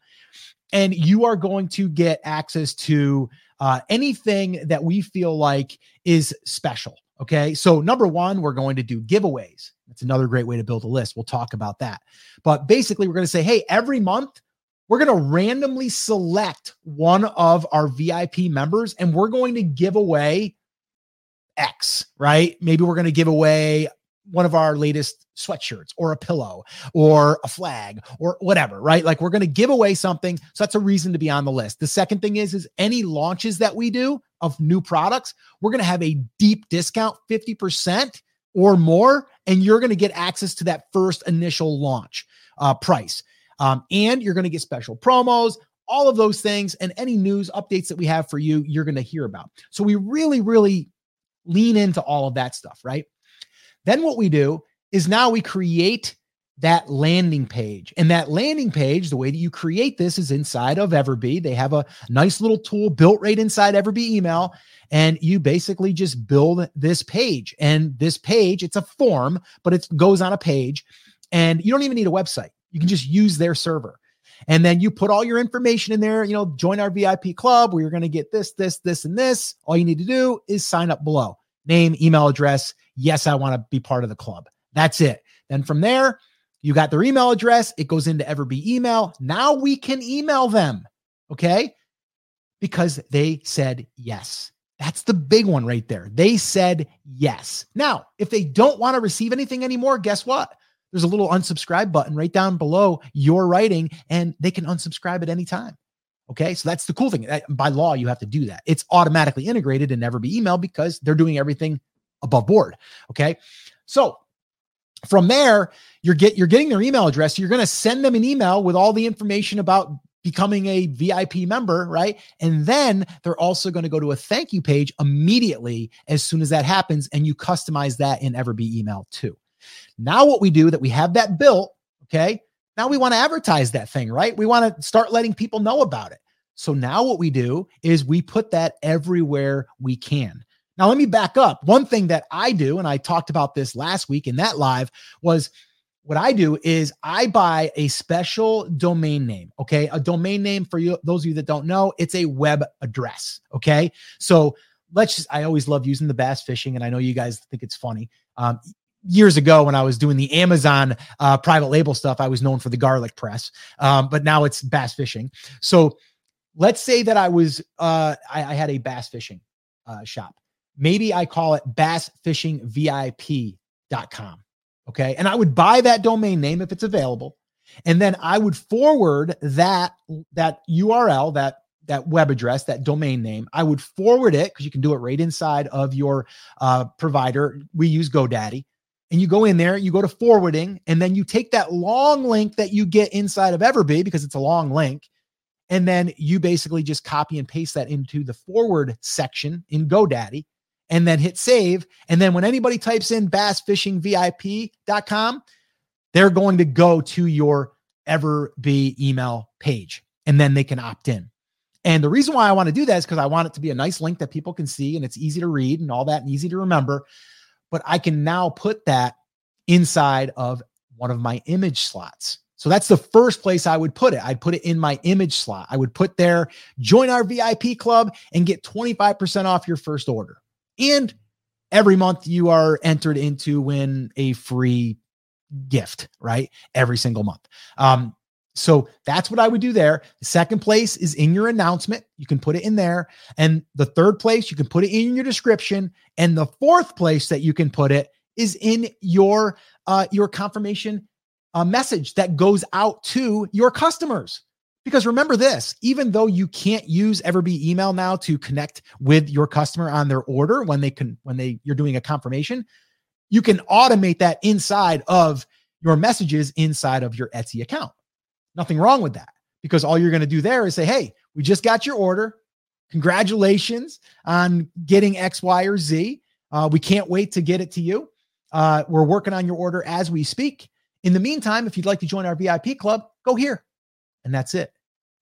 and you are going to get access to uh, anything that we feel like is special. Okay. So, number one, we're going to do giveaways. That's another great way to build a list. We'll talk about that. But basically, we're going to say, hey, every month we're going to randomly select one of our VIP members and we're going to give away X, right? Maybe we're going to give away one of our latest sweatshirts or a pillow or a flag or whatever, right? Like we're going to give away something. So that's a reason to be on the list. The second thing is is any launches that we do of new products, we're going to have a deep discount, 50% or more and you're going to get access to that first initial launch uh, price. Um, and you're going to get special promos, all of those things, and any news updates that we have for you, you're going to hear about. So we really, really lean into all of that stuff, right? Then what we do is now we create that landing page. And that landing page, the way that you create this is inside of Everbee. They have a nice little tool built right inside Everbee email. And you basically just build this page. And this page, it's a form, but it goes on a page. And you don't even need a website. You can just use their server. And then you put all your information in there, you know, join our VIP club where you're going to get this, this, this, and this. All you need to do is sign up below name, email address. Yes, I want to be part of the club. That's it. Then from there, you got their email address. It goes into Everbee email. Now we can email them. Okay. Because they said yes. That's the big one right there. They said yes. Now, if they don't want to receive anything anymore, guess what? There's a little unsubscribe button right down below your writing, and they can unsubscribe at any time. Okay. So that's the cool thing. By law, you have to do that. It's automatically integrated and Everbee emailed because they're doing everything above board. Okay. So from there, you're get you're getting their email address. You're going to send them an email with all the information about becoming a VIP member, right? And then they're also going to go to a thank you page immediately as soon as that happens, and you customize that in Everbee email too. Now, what we do that we have that built, okay, now we want to advertise that thing, right? We want to start letting people know about it. So now what we do is we put that everywhere we can. Now, let me back up. One thing that I do, and I talked about this last week in that live, was what I do is I buy a special domain name. Okay. A domain name for you, those of you that don't know, it's a web address. Okay. So let's just, I always love using the bass fishing, and I know you guys think it's funny. Um, years ago when I was doing the Amazon uh, private label stuff, I was known for the garlic press, um, but now it's bass fishing. So let's say that I was uh, I, I had a bass fishing uh, shop. Maybe I call it bassfishingvip.com. Okay. And I would buy that domain name if it's available. And then I would forward that that URL, that that web address, that domain name. I would forward it because you can do it right inside of your uh, provider. We use GoDaddy. And you go in there, you go to forwarding, and then you take that long link that you get inside of Everbee because it's a long link. And then you basically just copy and paste that into the forward section in GoDaddy and then hit save. And then when anybody types in bassfishingvip.com, they're going to go to your Everbee email page and then they can opt in. And the reason why I want to do that is because I want it to be a nice link that people can see and it's easy to read and all that and easy to remember. But I can now put that inside of one of my image slots. So that's the first place I would put it. I'd put it in my image slot. I would put there, join our VIP club and get 25% off your first order. And every month you are entered into win a free gift, right? Every single month. Um, so that's what I would do there. The second place is in your announcement. You can put it in there. And the third place, you can put it in your description. And the fourth place that you can put it is in your uh, your confirmation uh, message that goes out to your customers. Because remember this, even though you can't use Everbee email now to connect with your customer on their order when they can when they you're doing a confirmation, you can automate that inside of your messages inside of your Etsy account. Nothing wrong with that because all you're going to do there is say, "Hey, we just got your order. Congratulations on getting X, Y, or Z. Uh, we can't wait to get it to you. Uh, we're working on your order as we speak. In the meantime, if you'd like to join our VIP club, go here." And that's it.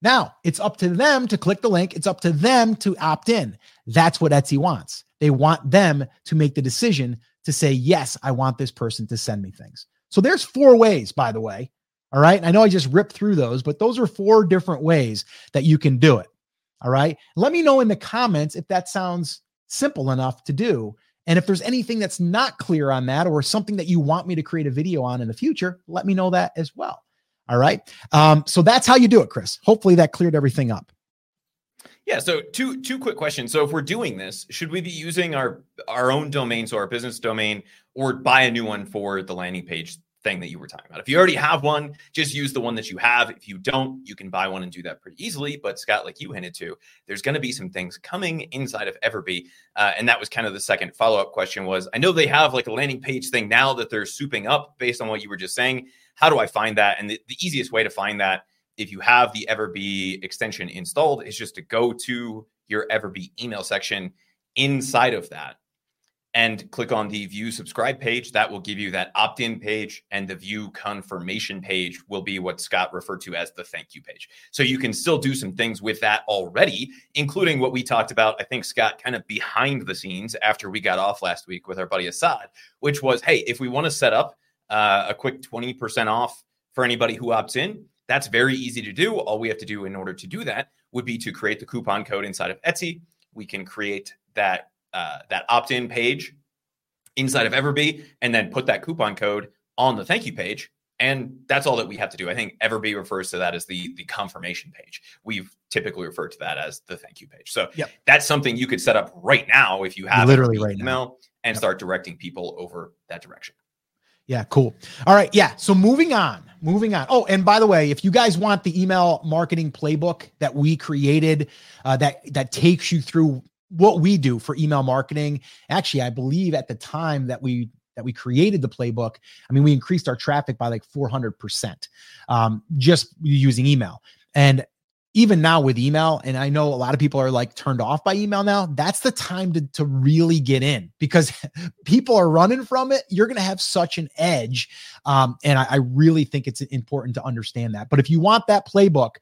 Now it's up to them to click the link. It's up to them to opt in. That's what Etsy wants. They want them to make the decision to say, yes, I want this person to send me things. So there's four ways, by the way. All right. I know I just ripped through those, but those are four different ways that you can do it. All right. Let me know in the comments if that sounds simple enough to do. And if there's anything that's not clear on that or something that you want me to create a video on in the future, let me know that as well. All right. Um, so that's how you do it, Chris. Hopefully that cleared everything up. Yeah. So two two quick questions. So if we're doing this, should we be using our our own domain, so our business domain, or buy a new one for the landing page thing that you were talking about? If you already have one, just use the one that you have. If you don't, you can buy one and do that pretty easily. But Scott, like you hinted to, there's going to be some things coming inside of Everbee, uh, and that was kind of the second follow up question. Was I know they have like a landing page thing now that they're souping up based on what you were just saying how do I find that? And the, the easiest way to find that, if you have the Everbee extension installed, is just to go to your Everbee email section inside of that and click on the view subscribe page. That will give you that opt in page, and the view confirmation page will be what Scott referred to as the thank you page. So you can still do some things with that already, including what we talked about. I think Scott kind of behind the scenes after we got off last week with our buddy Assad, which was hey, if we want to set up uh, a quick 20% off for anybody who opts in. That's very easy to do. All we have to do in order to do that would be to create the coupon code inside of Etsy. We can create that uh, that opt-in page inside of Everbee and then put that coupon code on the thank you page. And that's all that we have to do. I think Everbee refers to that as the the confirmation page. We've typically referred to that as the thank you page. So yep. that's something you could set up right now if you have literally right email now. and yep. start directing people over that direction. Yeah, cool. All right. Yeah. So moving on, moving on. Oh, and by the way, if you guys want the email marketing playbook that we created, uh, that that takes you through what we do for email marketing. Actually, I believe at the time that we that we created the playbook, I mean, we increased our traffic by like 400% um, just using email. And even now with email, and I know a lot of people are like turned off by email now, that's the time to, to really get in because people are running from it. You're going to have such an edge. Um, and I, I really think it's important to understand that. But if you want that playbook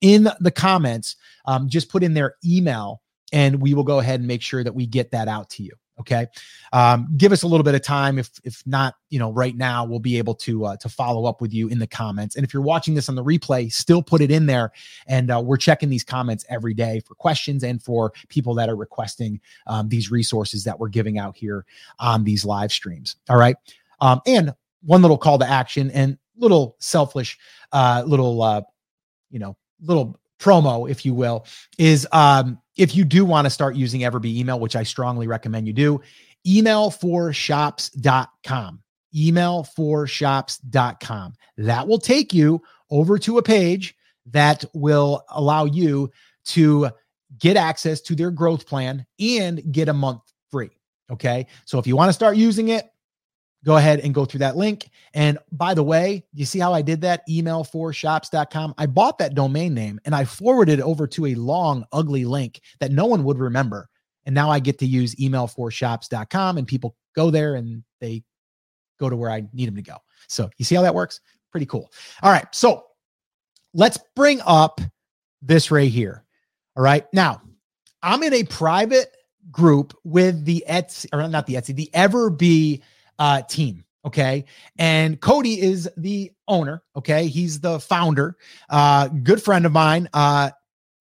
in the comments, um, just put in their email and we will go ahead and make sure that we get that out to you. Okay. Um, give us a little bit of time. If, if not, you know, right now we'll be able to, uh, to follow up with you in the comments. And if you're watching this on the replay, still put it in there. And, uh, we're checking these comments every day for questions and for people that are requesting, um, these resources that we're giving out here on these live streams. All right. Um, and one little call to action and little selfish, uh, little, uh, you know, little promo, if you will, is um, if you do want to start using Everbee email, which I strongly recommend you do, email for shops.com. Email for shops.com. That will take you over to a page that will allow you to get access to their growth plan and get a month free. Okay. So if you want to start using it, go ahead and go through that link. And by the way, you see how I did that? Email for shops.com. I bought that domain name and I forwarded it over to a long, ugly link that no one would remember. And now I get to use email for shops.com and people go there and they go to where I need them to go. So you see how that works? Pretty cool. All right. So let's bring up this right here. All right. Now I'm in a private group with the Etsy, or not the Etsy, the Everbee uh, team. Okay. And Cody is the owner. Okay. He's the founder, uh, good friend of mine. Uh,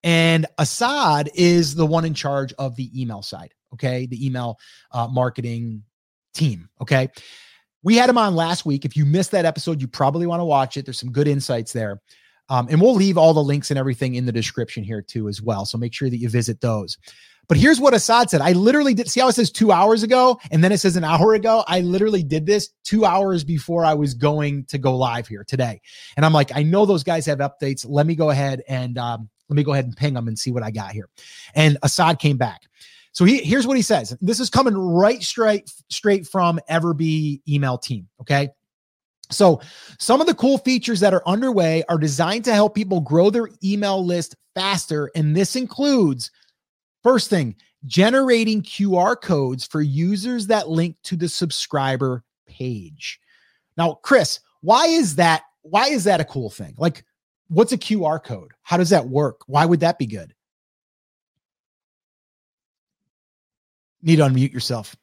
and Assad is the one in charge of the email side. Okay. The email uh, marketing team. Okay. We had him on last week. If you missed that episode, you probably want to watch it. There's some good insights there. Um, and we'll leave all the links and everything in the description here too, as well. So make sure that you visit those. But here's what Assad said. I literally did see how it says two hours ago and then it says an hour ago. I literally did this two hours before I was going to go live here today. And I'm like, I know those guys have updates. Let me go ahead and um, let me go ahead and ping them and see what I got here. And Assad came back. So he, here's what he says. This is coming right straight straight from Everbee email team. Okay. So, some of the cool features that are underway are designed to help people grow their email list faster. And this includes First thing, generating QR codes for users that link to the subscriber page. Now, Chris, why is that? Why is that a cool thing? Like, what's a QR code? How does that work? Why would that be good? Need to unmute yourself.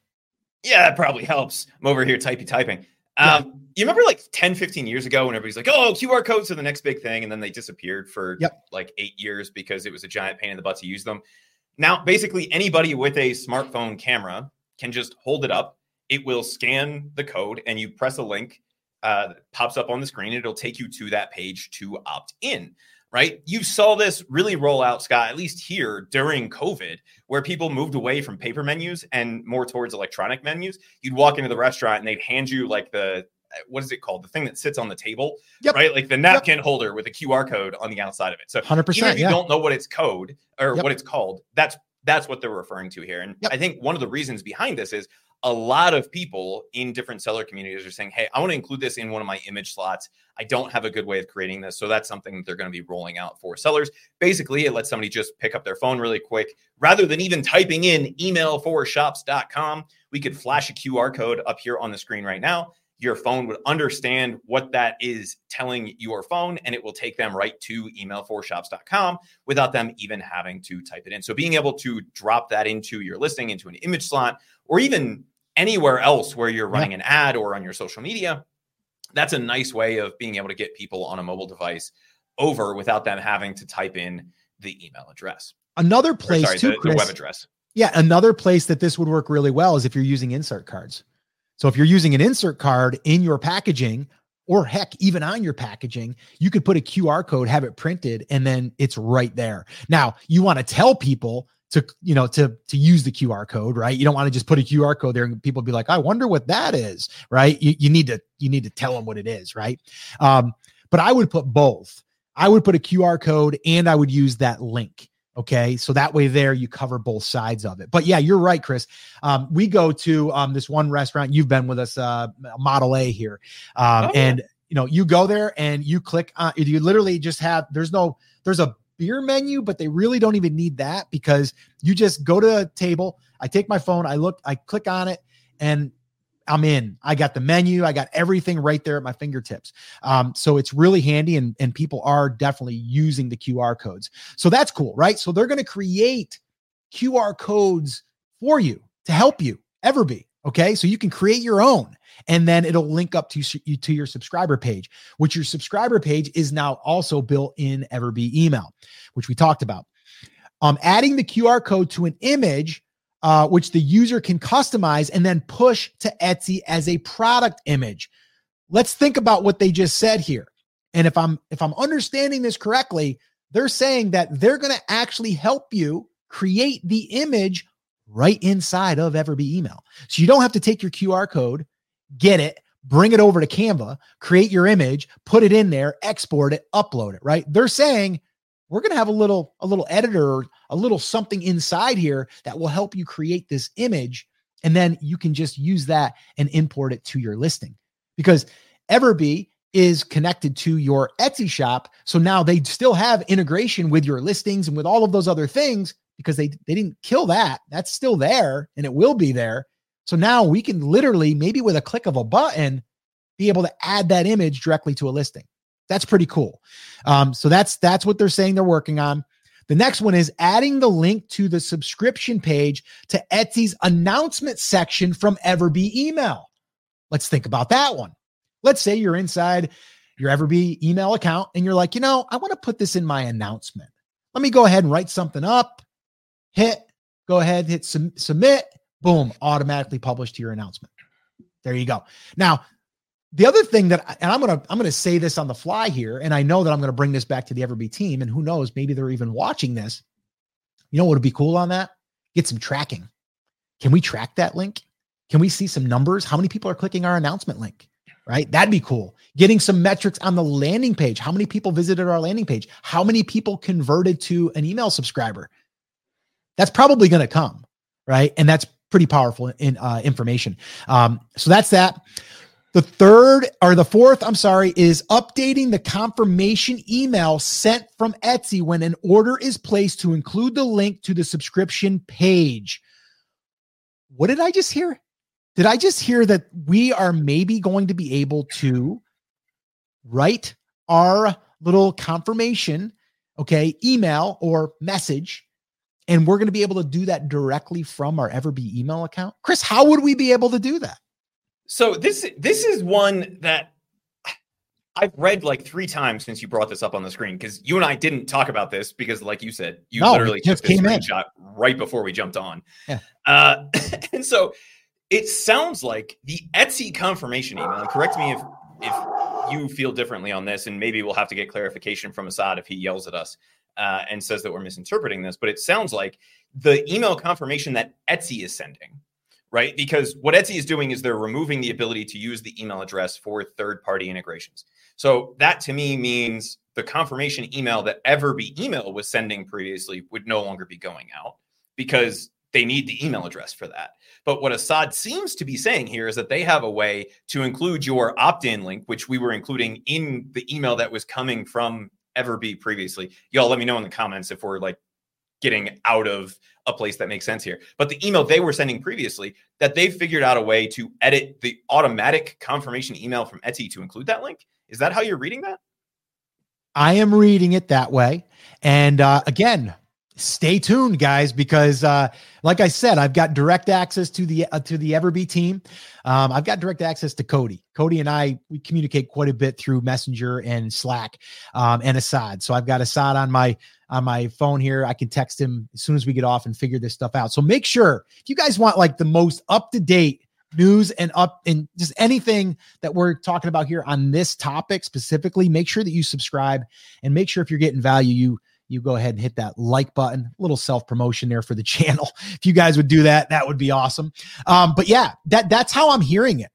Yeah, that probably helps. I'm over here typey typing. Um, yeah. You remember like 10, 15 years ago when everybody's like, oh, QR codes are the next big thing. And then they disappeared for yep. like eight years because it was a giant pain in the butt to use them. Now, basically, anybody with a smartphone camera can just hold it up. It will scan the code, and you press a link uh, that pops up on the screen. It'll take you to that page to opt in. Right? You saw this really roll out, Scott, at least here during COVID, where people moved away from paper menus and more towards electronic menus. You'd walk into the restaurant and they'd hand you like the what is it called? The thing that sits on the table, yep. right? Like the napkin yep. holder with a QR code on the outside of it. So 100%, even if you yeah. don't know what it's code or yep. what it's called, that's that's what they're referring to here. And I think one of the reasons behind this is a lot of people in different seller communities are saying, "Hey, I want to include this in one of my image slots. I don't have a good way of creating this." So that's something that they're going to be rolling out for sellers. Basically, it lets somebody just pick up their phone really quick rather than even typing in email for shops.com. We could flash a QR code up here on the screen right now your phone would understand what that is telling your phone and it will take them right to email4shops.com without them even having to type it in. So being able to drop that into your listing, into an image slot, or even anywhere else where you're running yeah. an ad or on your social media, that's a nice way of being able to get people on a mobile device over without them having to type in the email address. Another place sorry, too, the, Chris, the web address. Yeah, another place that this would work really well is if you're using insert cards. So if you're using an insert card in your packaging, or heck, even on your packaging, you could put a QR code, have it printed, and then it's right there. Now, you want to tell people to, you know, to to use the QR code, right? You don't want to just put a QR code there and people be like, I wonder what that is, right? You, you need to you need to tell them what it is, right? Um, but I would put both. I would put a QR code and I would use that link. Okay. So that way there you cover both sides of it. But yeah, you're right, Chris. Um, we go to um, this one restaurant. You've been with us, uh, Model A here. Um, oh, and you know, you go there and you click on you literally just have there's no there's a beer menu, but they really don't even need that because you just go to a table. I take my phone, I look, I click on it, and I'm in. I got the menu. I got everything right there at my fingertips. Um, so it's really handy, and and people are definitely using the QR codes. So that's cool, right? So they're going to create QR codes for you to help you Everbee. Okay. So you can create your own and then it'll link up to you to your subscriber page, which your subscriber page is now also built in Everbee email, which we talked about. Um, adding the QR code to an image, uh, which the user can customize and then push to Etsy as a product image. Let's think about what they just said here. And if I'm if I'm understanding this correctly, they're saying that they're going to actually help you create the image right inside of Everbee email. So you don't have to take your QR code, get it, bring it over to Canva, create your image, put it in there, export it, upload it, right? They're saying we're going to have a little a little editor or a little something inside here that will help you create this image and then you can just use that and import it to your listing. Because Everbee is connected to your Etsy shop. So now they still have integration with your listings and with all of those other things because they they didn't kill that. That's still there and it will be there. So now we can literally maybe with a click of a button be able to add that image directly to a listing. That's pretty cool. Um, so that's that's what they're saying they're working on. The next one is adding the link to the subscription page to Etsy's announcement section from Everbee email. Let's think about that one. Let's say you're inside your Everbee email account and you're like, you know, I want to put this in my announcement. Let me go ahead and write something up, hit, go ahead, hit sum- submit, boom, automatically published to your announcement. There you go. Now, the other thing that and I'm gonna I'm gonna say this on the fly here, and I know that I'm gonna bring this back to the Everbee team, and who knows, maybe they're even watching this. You know what would be cool on that? Get some tracking. Can we track that link? Can we see some numbers? How many people are clicking our announcement link? right? That'd be cool. Getting some metrics on the landing page. How many people visited our landing page? How many people converted to an email subscriber? That's probably going to come, right? And that's pretty powerful in uh, information. Um, so that's that. The third or the fourth, I'm sorry, is updating the confirmation email sent from Etsy when an order is placed to include the link to the subscription page. What did I just hear? Did I just hear that we are maybe going to be able to write our little confirmation, okay, email or message, and we're going to be able to do that directly from our Everbee email account? Chris, how would we be able to do that? So this this is one that I've read like three times since you brought this up on the screen because you and I didn't talk about this because, like you said, you no, literally just came in right before we jumped on. Yeah. Uh, and so it sounds like the Etsy confirmation email. And correct me if if you feel differently on this, and maybe we'll have to get clarification from Assad if he yells at us uh, and says that we're misinterpreting this. But it sounds like the email confirmation that Etsy is sending, right? Because what Etsy is doing is they're removing the ability to use the email address for third party integrations. So that to me means the confirmation email that Everbee email was sending previously would no longer be going out because they need the email address for that. But what Assad seems to be saying here is that they have a way to include your opt in link, which we were including in the email that was coming from Everbee previously. Y'all let me know in the comments if we're like getting out of a place that makes sense here. But the email they were sending previously, that they've figured out a way to edit the automatic confirmation email from Etsy to include that link. Is that how you're reading that? I am reading it that way. And uh, again, stay tuned guys because uh like i said i've got direct access to the uh, to the everbee team. Um i've got direct access to cody. Cody and i we communicate quite a bit through messenger and slack um and assad. So i've got assad on my on my phone here. I can text him as soon as we get off and figure this stuff out. So make sure if you guys want like the most up to date news and up and just anything that we're talking about here on this topic specifically make sure that you subscribe and make sure if you're getting value you you go ahead and hit that like button. A little self promotion there for the channel. If you guys would do that, that would be awesome. Um, but yeah, that that's how I'm hearing it,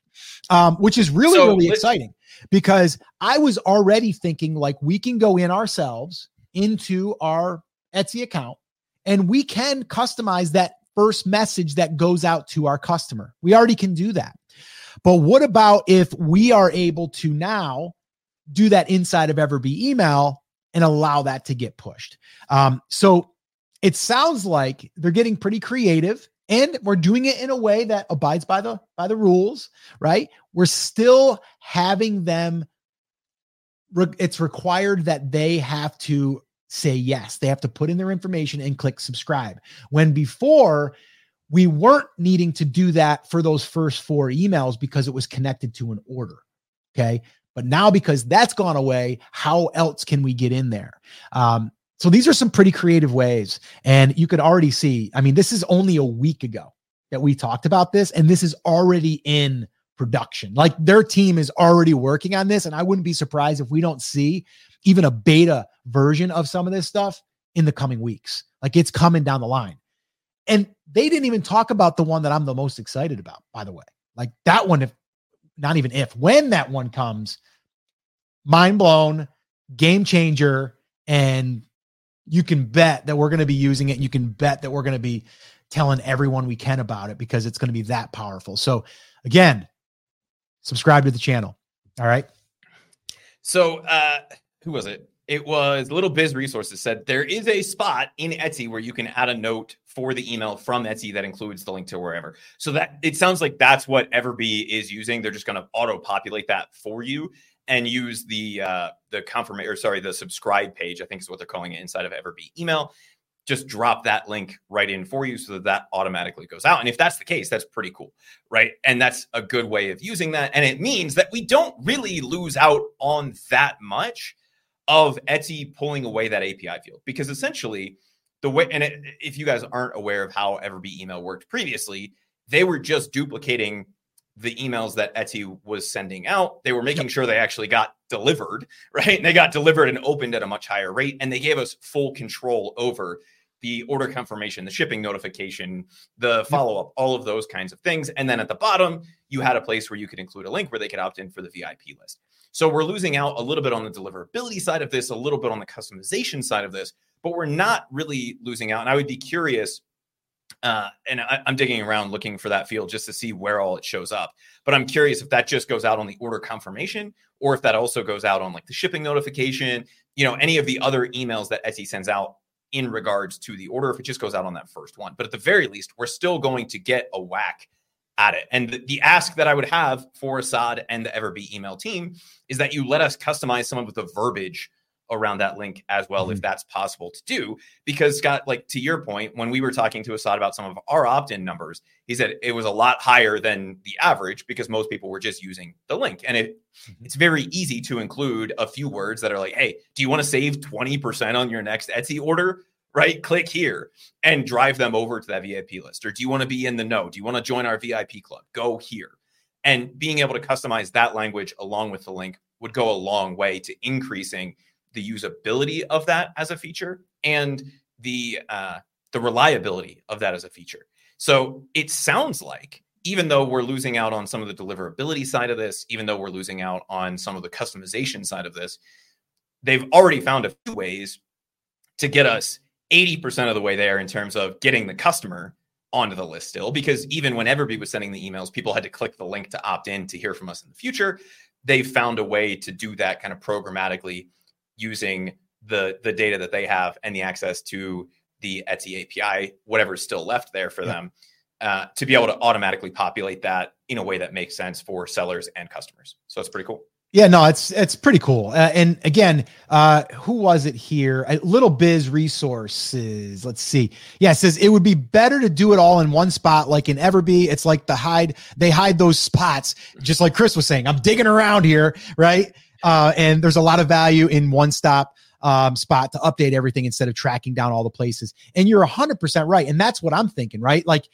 um, which is really so, really exciting because I was already thinking like we can go in ourselves into our Etsy account and we can customize that first message that goes out to our customer. We already can do that. But what about if we are able to now do that inside of Everbee email and allow that to get pushed. Um, so it sounds like they're getting pretty creative and we're doing it in a way that abides by the by the rules right we're still having them it's required that they have to say yes they have to put in their information and click subscribe when before we weren't needing to do that for those first four emails because it was connected to an order. Okay. But now, because that's gone away, how else can we get in there? Um, so these are some pretty creative ways. And you could already see, I mean, this is only a week ago that we talked about this, and this is already in production. Like their team is already working on this. And I wouldn't be surprised if we don't see even a beta version of some of this stuff in the coming weeks. Like it's coming down the line. And they didn't even talk about the one that I'm the most excited about, by the way. Like that one, if not even if, when that one comes, mind blown, game changer. And you can bet that we're going to be using it. You can bet that we're going to be telling everyone we can about it because it's going to be that powerful. So, again, subscribe to the channel. All right. So, uh, who was it? It was Little Biz Resources said there is a spot in Etsy where you can add a note for the email from Etsy that includes the link to wherever. So that it sounds like that's what Everbee is using. They're just going to auto populate that for you and use the uh, the confirmation or sorry the subscribe page. I think is what they're calling it inside of Everbee email. Just drop that link right in for you so that that automatically goes out. And if that's the case, that's pretty cool, right? And that's a good way of using that. And it means that we don't really lose out on that much of Etsy pulling away that API field because essentially the way and it, if you guys aren't aware of how Everbee email worked previously, they were just duplicating the emails that Etsy was sending out. They were making sure they actually got delivered, right? And they got delivered and opened at a much higher rate and they gave us full control over the order confirmation, the shipping notification, the follow up, all of those kinds of things. And then at the bottom, you had a place where you could include a link where they could opt in for the VIP list. So we're losing out a little bit on the deliverability side of this, a little bit on the customization side of this, but we're not really losing out. And I would be curious. Uh, and I, I'm digging around looking for that field just to see where all it shows up. But I'm curious if that just goes out on the order confirmation or if that also goes out on like the shipping notification, you know, any of the other emails that Etsy sends out in regards to the order, if it just goes out on that first one. But at the very least, we're still going to get a whack at it. And the, ask that I would have for Assad and the Everbee email team is that you let us customize some of the verbiage around that link as well, mm-hmm. if that's possible to do. Because Scott, like to your point, when we were talking to Assad about some of our opt-in numbers, he said it was a lot higher than the average because most people were just using the link. And it mm-hmm. it's very easy to include a few words that are like, hey, do you want to save 20% on your next Etsy order? Right? Click here and drive them over to that VIP list. Or do you want to be in the know? Do you want to join our VIP club? Go here. And being able to customize that language along with the link would go a long way to increasing the usability of that as a feature and the uh, the reliability of that as a feature. So it sounds like even though we're losing out on some of the deliverability side of this, even though we're losing out on some of the customization side of this, they've already found a few ways to get us 80% of the way there in terms of getting the customer onto the list still because even when Everbee was sending the emails, people had to click the link to opt in to hear from us in the future. They've found a way to do that kind of programmatically using the the data that they have and the access to the Etsy API, whatever's still left there for yeah. them, uh, to be able to automatically populate that in a way that makes sense for sellers and customers. So it's pretty cool. Yeah, no, it's it's pretty cool. Uh, and again, uh, who was it here? A Little Biz Resources. Let's see. Yeah, it says it would be better to do it all in one spot, like in Everbee. It's like the hide. They hide those spots, just like Chris was saying. I'm digging around here, right? Uh, and there's a lot of value in one stop um, spot to update everything instead of tracking down all the places. And you're 100% right. And that's what I'm thinking, right? Like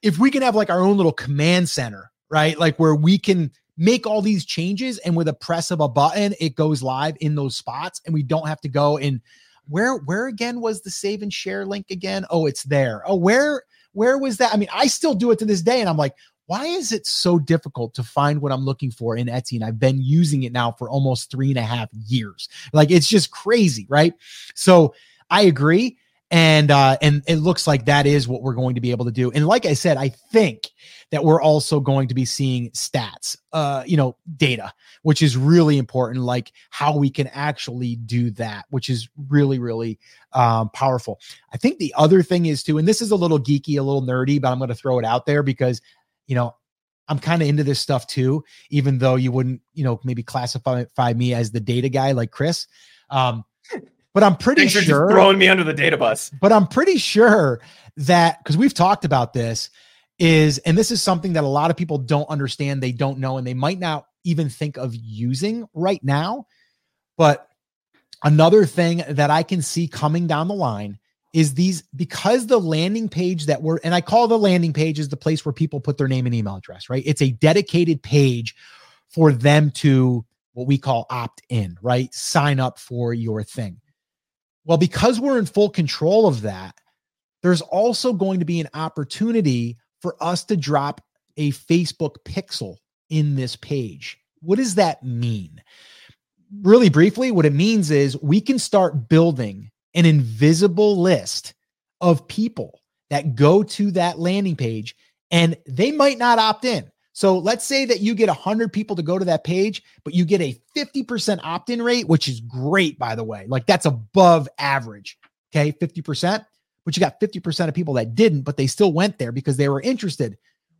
if we can have like our own little command center, right? Like where we can make all these changes and with a press of a button, it goes live in those spots and we don't have to go and where where again was the save and share link again? Oh, it's there. Oh, where where was that? I mean, I still do it to this day and I'm like, why is it so difficult to find what I'm looking for in Etsy? And I've been using it now for almost three and a half years. Like it's just crazy, right? So I agree. And uh, and it looks like that is what we're going to be able to do. And like I said, I think that we're also going to be seeing stats, uh, you know, data, which is really important, like how we can actually do that, which is really, really um, powerful. I think the other thing is too, and this is a little geeky, a little nerdy, but I'm going to throw it out there because you know, I'm kind of into this stuff too, even though you wouldn't, you know, maybe classify me as the data guy like Chris. Um, But I'm pretty Thanks sure throwing me under the data bus. but I'm pretty sure that because we've talked about this is, and this is something that a lot of people don't understand, they don't know, and they might not even think of using right now. But another thing that I can see coming down the line is these because the landing page that we're, and I call the landing page is the place where people put their name and email address, right? It's a dedicated page for them to what we call opt in, right? Sign up for your thing. Well, because we're in full control of that, there's also going to be an opportunity for us to drop a Facebook pixel in this page. What does that mean? Really briefly, what it means is we can start building an invisible list of people that go to that landing page and they might not opt in. So let's say that you get 100 people to go to that page, but you get a 50% opt in rate, which is great, by the way. Like that's above average. Okay. 50%. But you got 50% of people that didn't, but they still went there because they were interested.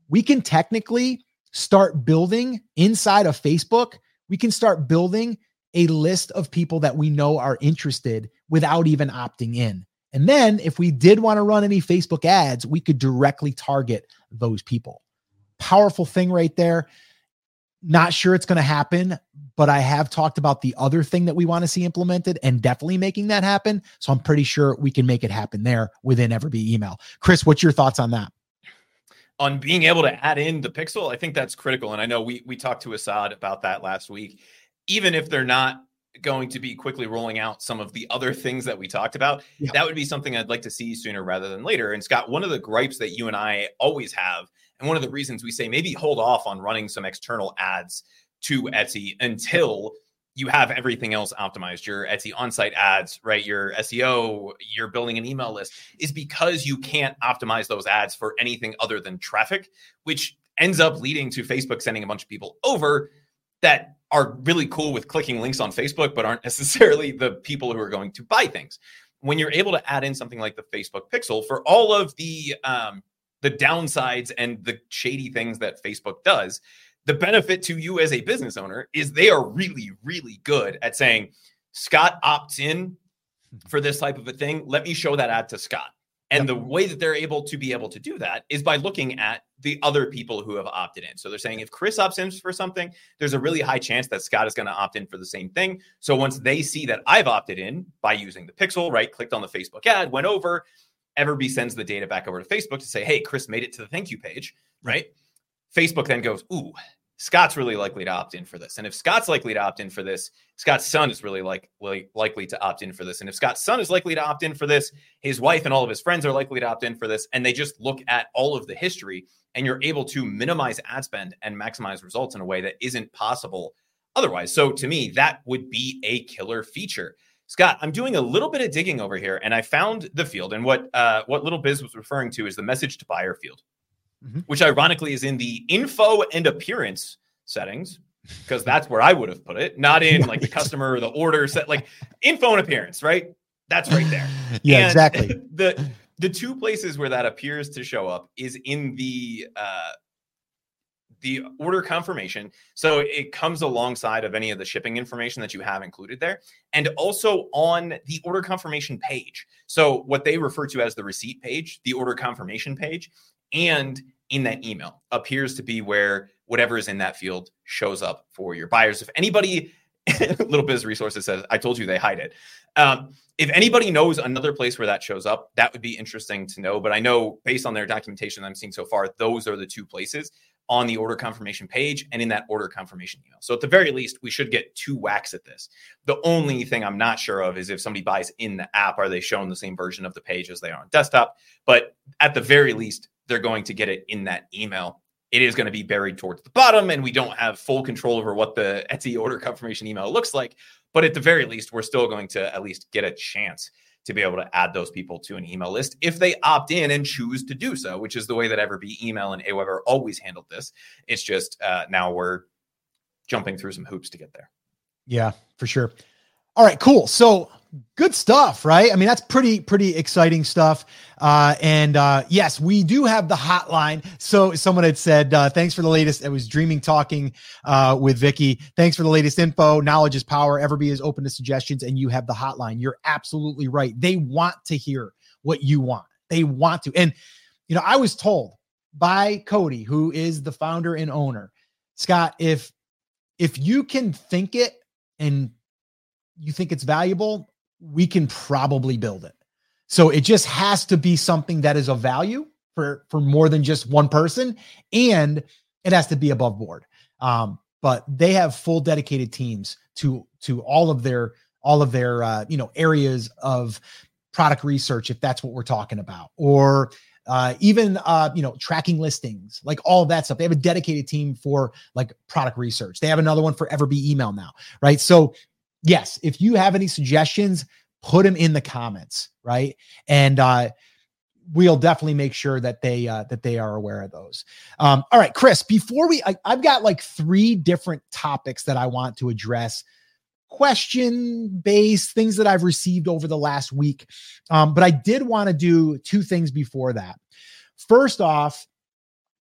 We can technically start building inside of Facebook, we can start building a list of people that we know are interested without even opting in. And then if we did want to run any Facebook ads, we could directly target those people. Powerful thing right there. Not sure it's going to happen, but I have talked about the other thing that we want to see implemented and definitely making that happen. So I'm pretty sure we can make it happen there within Everbee email. Chris, what's your thoughts on that? on being able to add in the pixel, I think that's critical. And I know we we talked to Assad about that last week. Even if they're not going to be quickly rolling out some of the other things that we talked about, yeah. that would be something I'd like to see sooner rather than later. And Scott, one of the gripes that you and I always have, and one of the reasons we say maybe hold off on running some external ads to Etsy until you have everything else optimized your Etsy on-site ads, right? Your SEO, you're building an email list is because you can't optimize those ads for anything other than traffic, which ends up leading to Facebook sending a bunch of people over that are really cool with clicking links on Facebook, but aren't necessarily the people who are going to buy things. When you're able to add in something like the Facebook Pixel for all of the um, the downsides and the shady things that Facebook does, the benefit to you as a business owner is they are really, really good at saying, Scott opts in hmm. for this type of a thing. Let me show that ad to Scott. And the way that they're able to be able to do that is by looking at the other people who have opted in. So they're saying if Chris opts in for something, there's a really high chance that Scott is going to opt in for the same thing. So once they see that I've opted in by using the pixel, right, clicked on the Facebook ad, went over, Everbee sends the data back over to Facebook to say, hey, Chris made it to the thank you page, right? Facebook then goes, ooh, Scott's really likely to opt in for this. And if Scott's likely to opt in for this, Scott's son is really like, like likely to opt in for this. And if Scott's son is likely to opt in for this, his wife and all of his friends are likely to opt in for this. And they just look at all of the history and you're able to minimize ad spend and maximize results in a way that isn't possible otherwise. So to me, that would be a killer feature. Scott, I'm doing a little bit of digging over here and I found the field and what uh, what Little Biz was referring to is the message to buyer field mm-hmm. which ironically is in the info and appearance settings because that's where I would have put it, not in like the customer or the order set, like info and appearance, right? That's right there. yeah, and exactly. The the two places where that appears to show up is in the uh the order confirmation. So it comes alongside of any of the shipping information that you have included there, and also on the order confirmation page. So what they refer to as the receipt page, the order confirmation page, and in that email appears to be where whatever is in that field shows up for your buyers. If anybody, Little Biz Resources says, I told you they hide it. Um, if anybody knows another place where that shows up, that would be interesting to know. But I know based on their documentation I'm seeing so far, those are the two places on the order confirmation page and in that order confirmation email. So at the very least, we should get two whacks at this. The only thing I'm not sure of is if somebody buys in the app, are they shown the same version of the page as they are on desktop? But at the very least, they're going to get it in that email. It is going to be buried towards the bottom, and we don't have full control over what the Etsy order confirmation email looks like. But at the very least, we're still going to at least get a chance to be able to add those people to an email list if they opt in and choose to do so, which is the way that Everbee email and Aweber always handled this. It's just uh, now we're jumping through some hoops to get there. Yeah, for sure. All right, cool. So good stuff, right? I mean, that's pretty, pretty exciting stuff. Uh, and uh, yes, we do have the hotline. So someone had said, uh, thanks for the latest. I was dreaming talking uh, with Vicky. Thanks for the latest info. Knowledge is power. Everbee is open to suggestions, and you have the hotline. You're absolutely right. They want to hear what you want. They want to. And, you know, I was told by Cody, who is the founder and owner, Scott, if if you can think it and you think it's valuable, we can probably build it. So it just has to be something that is of value for for more than just one person, and it has to be above board. Um, but they have full dedicated teams to to all of their all of their uh, you know areas of product research, if that's what we're talking about, or uh, even uh, you know tracking listings, like all that stuff. They have a dedicated team for like product research. They have another one for Everbee email now, right? So yes, if you have any suggestions, put them in the comments, right? And uh, we'll definitely make sure that they uh, that they are aware of those. Um, all right, Chris. Before we, I, I've got like three different topics that I want to address question based things that I've received over the last week. Um, but I did want to do two things before that. First off,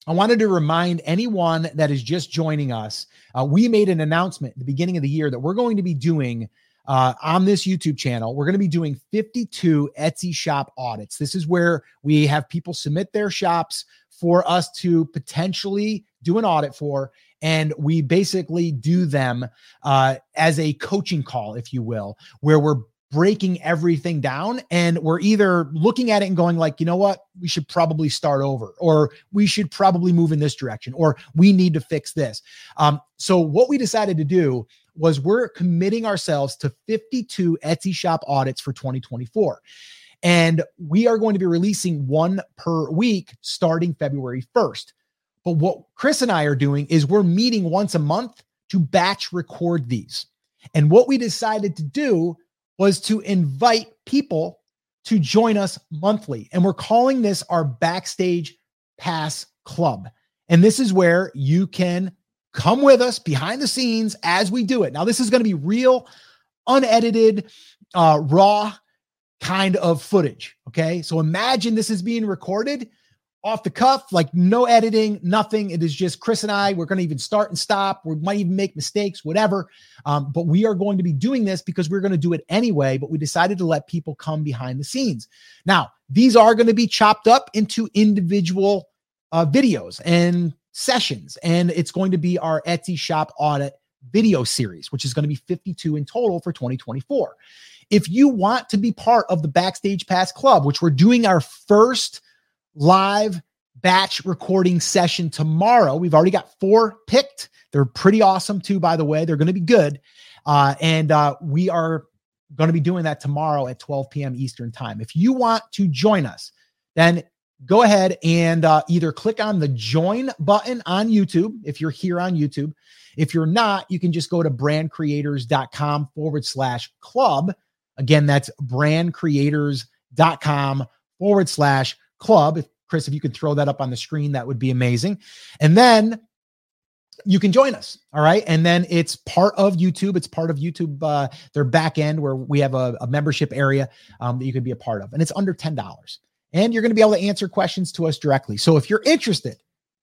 I wanted to remind anyone that is just joining us. Uh, we made an announcement at the beginning of the year that we're going to be doing uh, on this YouTube channel. We're going to be doing 52 Etsy shop audits. This is where we have people submit their shops for us to potentially do an audit for. And we basically do them uh, as a coaching call, if you will, where we're breaking everything down and we're either looking at it and going like you know what? We should probably start over or we should probably move in this direction or we need to fix this. Um, so what we decided to do was we're committing ourselves to 52 etsy shop audits for 2024 and we are going to be releasing one per week starting february 1st but what chris and i are doing is we're meeting once a month to batch record these. And what we decided to do was to invite people to join us monthly. And we're calling this our Backstage Pass Club. And this is where you can come with us behind the scenes as we do it. Now, this is going to be real, unedited, uh, raw kind of footage. Okay. So imagine this is being recorded off the cuff, like no editing, nothing. It is just Chris and I. We're going to even start and stop. We might even make mistakes, whatever. Um, but we are going to be doing this because we're going to do it anyway. But we decided to let people come behind the scenes. Now, these are going to be chopped up into individual uh, videos and sessions. And it's going to be our Etsy shop audit video series, which is going to be 52 in total for 2024. If you want to be part of the Backstage Pass Club, which we're doing our first live batch recording session tomorrow. We've already got four picked. They're pretty awesome too, by the way. They're going to be good. Uh, and uh, we are going to be doing that tomorrow at 12 p.m. Eastern time. If you want to join us, then go ahead and uh, either click on the join button on YouTube if you're here on YouTube. If you're not, you can just go to brandcreators.com forward slash club. Again, that's brandcreators.com forward slash club. If Chris, if you could throw that up on the screen, that would be amazing. And then you can join us. All right. And then it's part of YouTube. It's part of YouTube, uh, their back end where we have a, a membership area um, that you can be a part of. And it's under $10. And you're going to be able to answer questions to us directly. So if you're interested,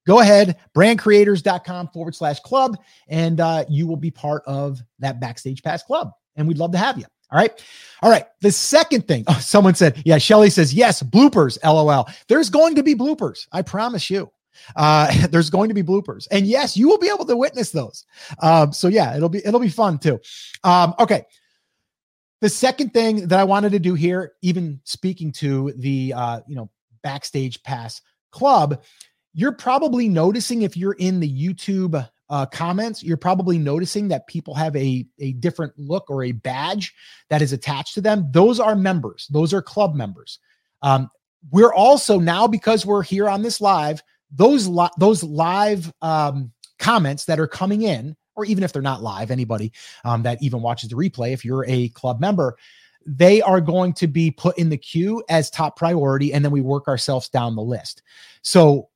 go ahead, brandcreators.com forward slash club, and uh, you will be part of that Backstage Pass Club. And we'd love to have you. All right. All right. The second thing, oh, someone said, yeah, Shelly says, yes, bloopers, LOL. There's going to be bloopers. I promise you. Uh, there's going to be bloopers. And yes, you will be able to witness those. Um, so yeah, it'll be, it'll be fun too. Um, okay. The second thing that I wanted to do here, even speaking to the, uh, you know, backstage pass club, you're probably noticing if you're in the YouTube uh, comments, you're probably noticing that people have a, a different look or a badge that is attached to them. Those are members, those are club members. Um, we're also now, because we're here on this live, those, li- those live um, comments that are coming in, or even if they're not live, anybody um, that even watches the replay, if you're a club member, they are going to be put in the queue as top priority. And then we work ourselves down the list. So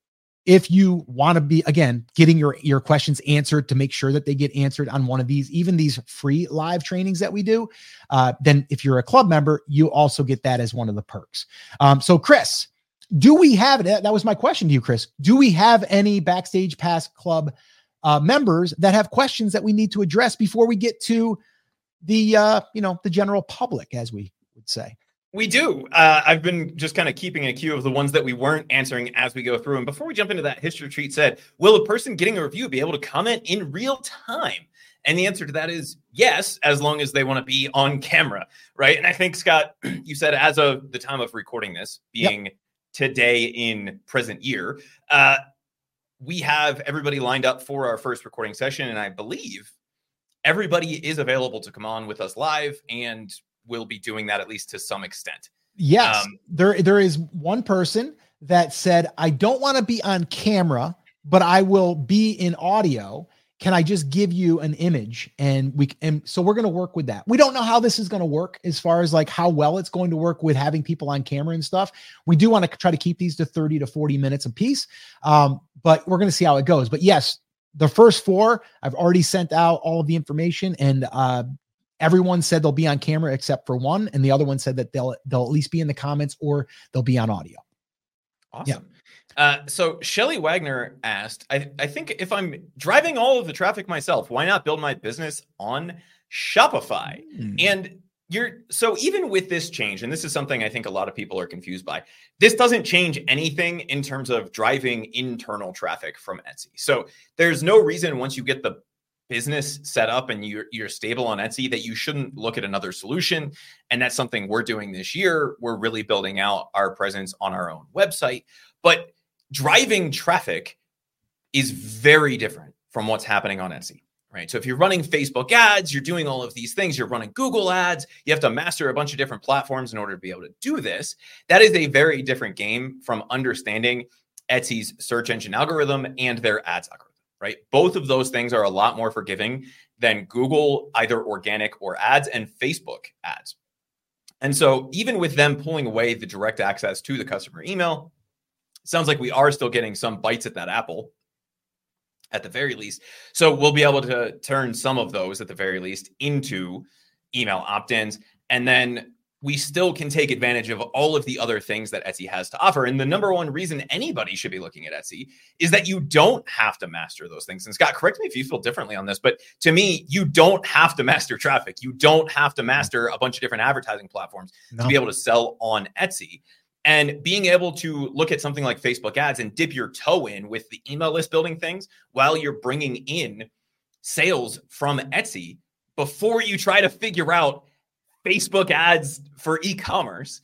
if you want to be again getting your your questions answered to make sure that they get answered on one of these even these free live trainings that we do uh, then if you're a club member you also get that as one of the perks. Um, so chris do we have that was my question to you chris. Do we have any backstage pass club uh, members that have questions that we need to address before we get to the uh, you know the general public as we would say we do. Uh, I've been just kind of keeping a queue of the ones that we weren't answering as we go through. And before we jump into that, History Treat said, Will a person getting a review be able to comment in real time? And the answer to that is yes, as long as they want to be on camera, right? And I think, Scott, you said as of the time of recording this, being yep. today in present year, uh, we have everybody lined up for our first recording session. And I believe everybody is available to come on with us live and will be doing that at least to some extent. Yes, um, there there is one person that said, "I don't want to be on camera, but I will be in audio." Can I just give you an image and we and so we're going to work with that. We don't know how this is going to work as far as like how well it's going to work with having people on camera and stuff. We do want to try to keep these to 30 to 40 minutes a piece. Um, but we're going to see how it goes. But yes, the first four, I've already sent out all of the information and uh, everyone said they'll be on camera except for one and the other one said that they'll they'll at least be in the comments or they'll be on audio awesome yeah. Uh, so Shelly Wagner asked, I, I think if I'm driving all of the traffic myself, why not build my business on Shopify? Mm. And you're so even with this change, and this is something I think a lot of people are confused by, this doesn't change anything in terms of driving internal traffic from Etsy. So there's no reason once you get the business set up and you're you're stable on Etsy that you shouldn't look at another solution. And that's something we're doing this year. We're really building out our presence on our own website. But driving traffic is very different from what's happening on Etsy right? So if you're running Facebook ads you're doing all of these things you're running Google ads you have to master a bunch of different platforms in order to be able to do this. That is a very different game from understanding Etsy's search engine algorithm and their ads algorithm right? Both of those things are a lot more forgiving than Google, either organic or ads, and Facebook ads. And so, even with them pulling away the direct access to the customer email, sounds like we are still getting some bites at that apple at the very least. So, we'll be able to turn some of those at the very least into email opt ins. And then we still can take advantage of all of the other things that Etsy has to offer. And the number one reason anybody should be looking at Etsy is that you don't have to master those things. And Scott, correct me if you feel differently on this, but to me, you don't have to master traffic. You don't have to master a bunch of different advertising platforms no. to be able to sell on Etsy. And being able to look at something like Facebook ads and dip your toe in with the email list building things while you're bringing in sales from Etsy before you try to figure out Facebook ads for e-commerce.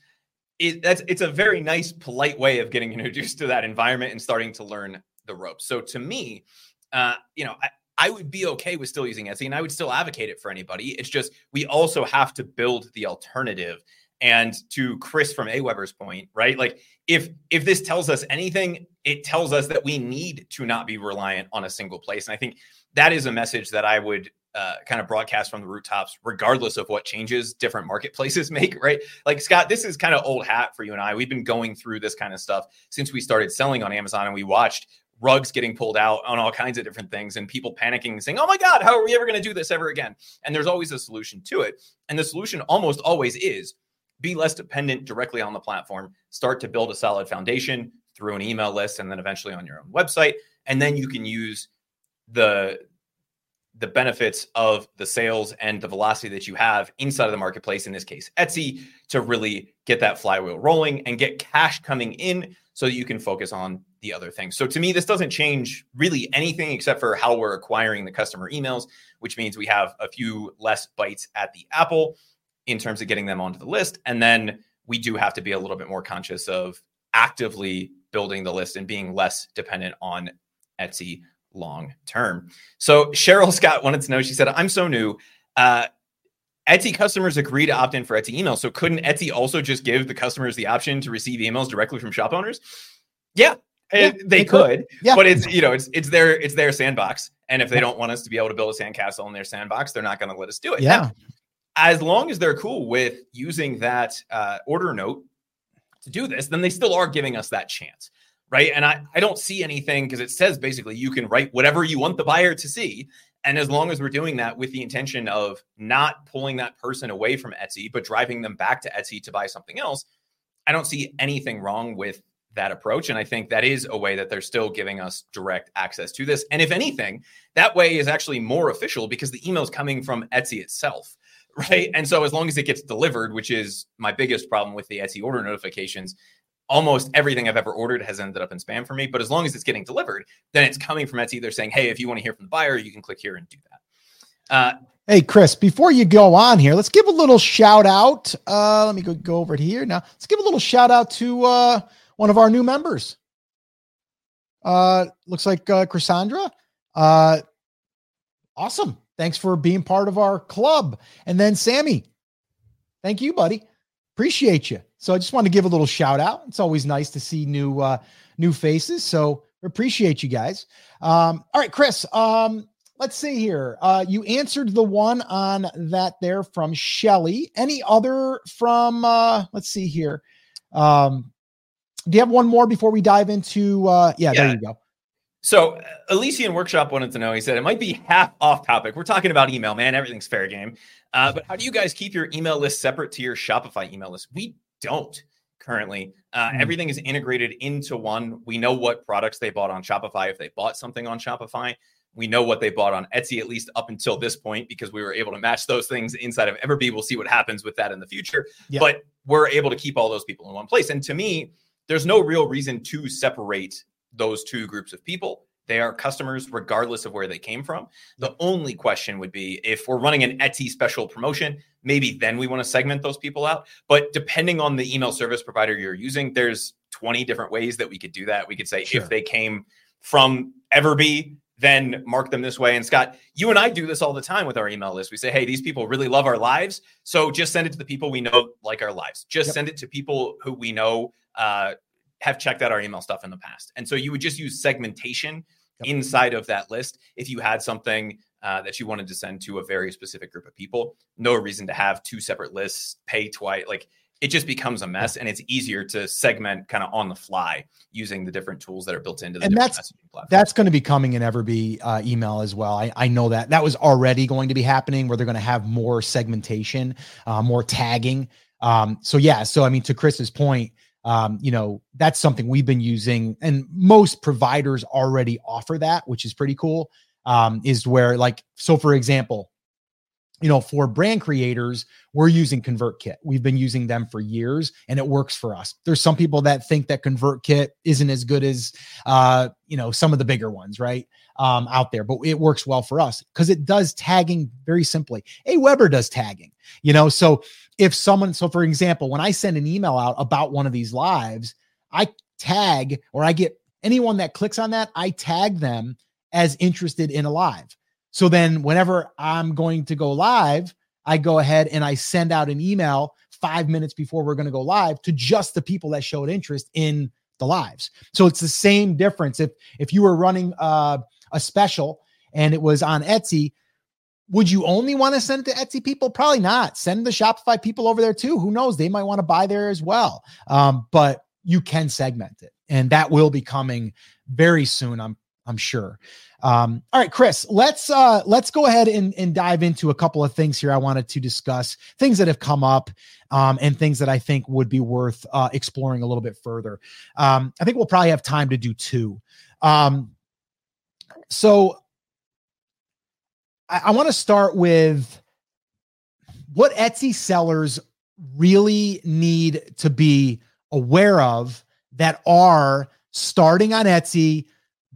It, that's it's a very nice, polite way of getting introduced to that environment and starting to learn the ropes. So to me, uh, you know, I, I would be okay with still using Etsy and I would still advocate it for anybody. It's just we also have to build the alternative. And to Chris from Aweber's point, right? Like if if this tells us anything, it tells us that we need to not be reliant on a single place. And I think that is a message that I would uh, kind of broadcast from the rooftops, regardless of what changes different marketplaces make, right? Like, Scott, this is kind of old hat for you and I. We've been going through this kind of stuff since we started selling on Amazon and we watched rugs getting pulled out on all kinds of different things and people panicking and saying, oh my God, how are we ever going to do this ever again? And there's always a solution to it. And the solution almost always is be less dependent directly on the platform, start to build a solid foundation through an email list and then eventually on your own website. And then you can use the the benefits of the sales and the velocity that you have inside of the marketplace, in this case, Etsy, to really get that flywheel rolling and get cash coming in so that you can focus on the other things. So to me, this doesn't change really anything except for how we're acquiring the customer emails, which means we have a few less bites at the apple in terms of getting them onto the list. And then we do have to be a little bit more conscious of actively building the list and being less dependent on Etsy long term. So Cheryl Scott wanted to know, she said, I'm so new. Uh, Etsy customers agree to opt in for Etsy email. So couldn't Etsy also just give the customers the option to receive emails directly from shop owners? Yeah, yeah they, they, could. could. Yeah. But it's you know it's it's their it's their sandbox. And if they don't want us to be able to build a sandcastle in their sandbox, they're not going to let us do it. Yeah. Now, as long as they're cool with using that uh, order note to do this, then they still are giving us that chance right? And I, I don't see anything because it says basically you can write whatever you want the buyer to see. And as long as we're doing that with the intention of not pulling that person away from Etsy, but driving them back to Etsy to buy something else, I don't see anything wrong with that approach. And I think that is a way that they're still giving us direct access to this. And if anything, that way is actually more official because the email is coming from Etsy itself. Right. And so as long as it gets delivered, which is my biggest problem with the Etsy order notifications, almost everything I've ever ordered has ended up in spam for me. But as long as it's getting delivered, then it's coming from Etsy. They're saying, hey, if you want to hear from the buyer, you can click here and do that. Uh, hey, Chris, before you go on here, let's give a little shout out. Uh, let me go, go over here now. Let's give a little shout out to uh, one of our new members. Uh, looks like uh, Cassandra. Uh, awesome. Thanks for being part of our club. And then Sammy, thank you, buddy. Appreciate you. So I just want to give a little shout out. It's always nice to see new uh, new faces. So appreciate you guys. Um, all right, Chris. Um, let's see here. Uh, you answered the one on that there from Shelly. Any other from? Uh, let's see here. Um, do you have one more before we dive into? Uh, yeah, yeah. there you go. So uh, Elysian Workshop wanted to know. He said it might be half off topic. We're talking about email, man. Everything's fair game. Uh, but how do you guys keep your email list separate to your Shopify email list? We don't currently. Uh, mm. Everything is integrated into one. We know what products they bought on Shopify. If they bought something on Shopify, we know what they bought on Etsy, at least up until this point, because we were able to match those things inside of Everbee. We'll see what happens with that in the future. But we're able to keep all those people in one place. And to me, there's no real reason to separate those two groups of people. They are customers regardless of where they came from. The only question would be if we're running an Etsy special promotion, maybe then we want to segment those people out. But depending on the email service provider you're using, there's 20 different ways that we could do that. We could say sure. if they came from Everbee, then mark them this way. And Scott, you and I do this all the time with our email list. We say, hey, these people really love our lives. So just send it to the people we know like our lives. Just yep. send it to people who we know uh, have checked out our email stuff in the past. And so you would just use segmentation yep. inside of that list if you had something uh, that you wanted to send to a very specific group of people. No reason to have two separate lists, pay twice. Like it just becomes a mess, and it's easier to segment kind of on the fly using the different tools that are built into the and that's that's going to be coming in Everbee uh, email as well. I, I know that that was already going to be happening where they're going to have more segmentation, uh, more tagging. Um, so yeah, so I mean, to Chris's point, um, you know, that's something we've been using, and most providers already offer that, which is pretty cool. Um, is where, like, so for example, you know, for brand creators, we're using ConvertKit. We've been using them for years and it works for us. There's some people that think that ConvertKit isn't as good as, uh, you know, some of the bigger ones, right? Um, out there, but it works well for us because it does tagging very simply. Aweber does tagging, you know, so if someone, so for example, when I send an email out about one of these lives, I tag or I get anyone that clicks on that, I tag them as interested in a live. So then whenever I'm going to go live, I go ahead and I send out an email five minutes before we're going to go live to just the people that showed interest in the lives. So it's the same difference. If if you were running uh, a special and it was on Etsy, would you only want to send it to Etsy people? Probably not. Send the Shopify people over there too. Who knows? They might want to buy there as well. Um, but you can segment it, and that will be coming very soon. I'm I'm sure. Um, all right, Chris, let's uh, let's go ahead and, and dive into a couple of things here. I wanted to discuss things that have come up um, and things that I think would be worth uh, exploring a little bit further. Um, I think we'll probably have time to do two. Um, so I, I want to start with what Etsy sellers really need to be aware of that are starting on Etsy,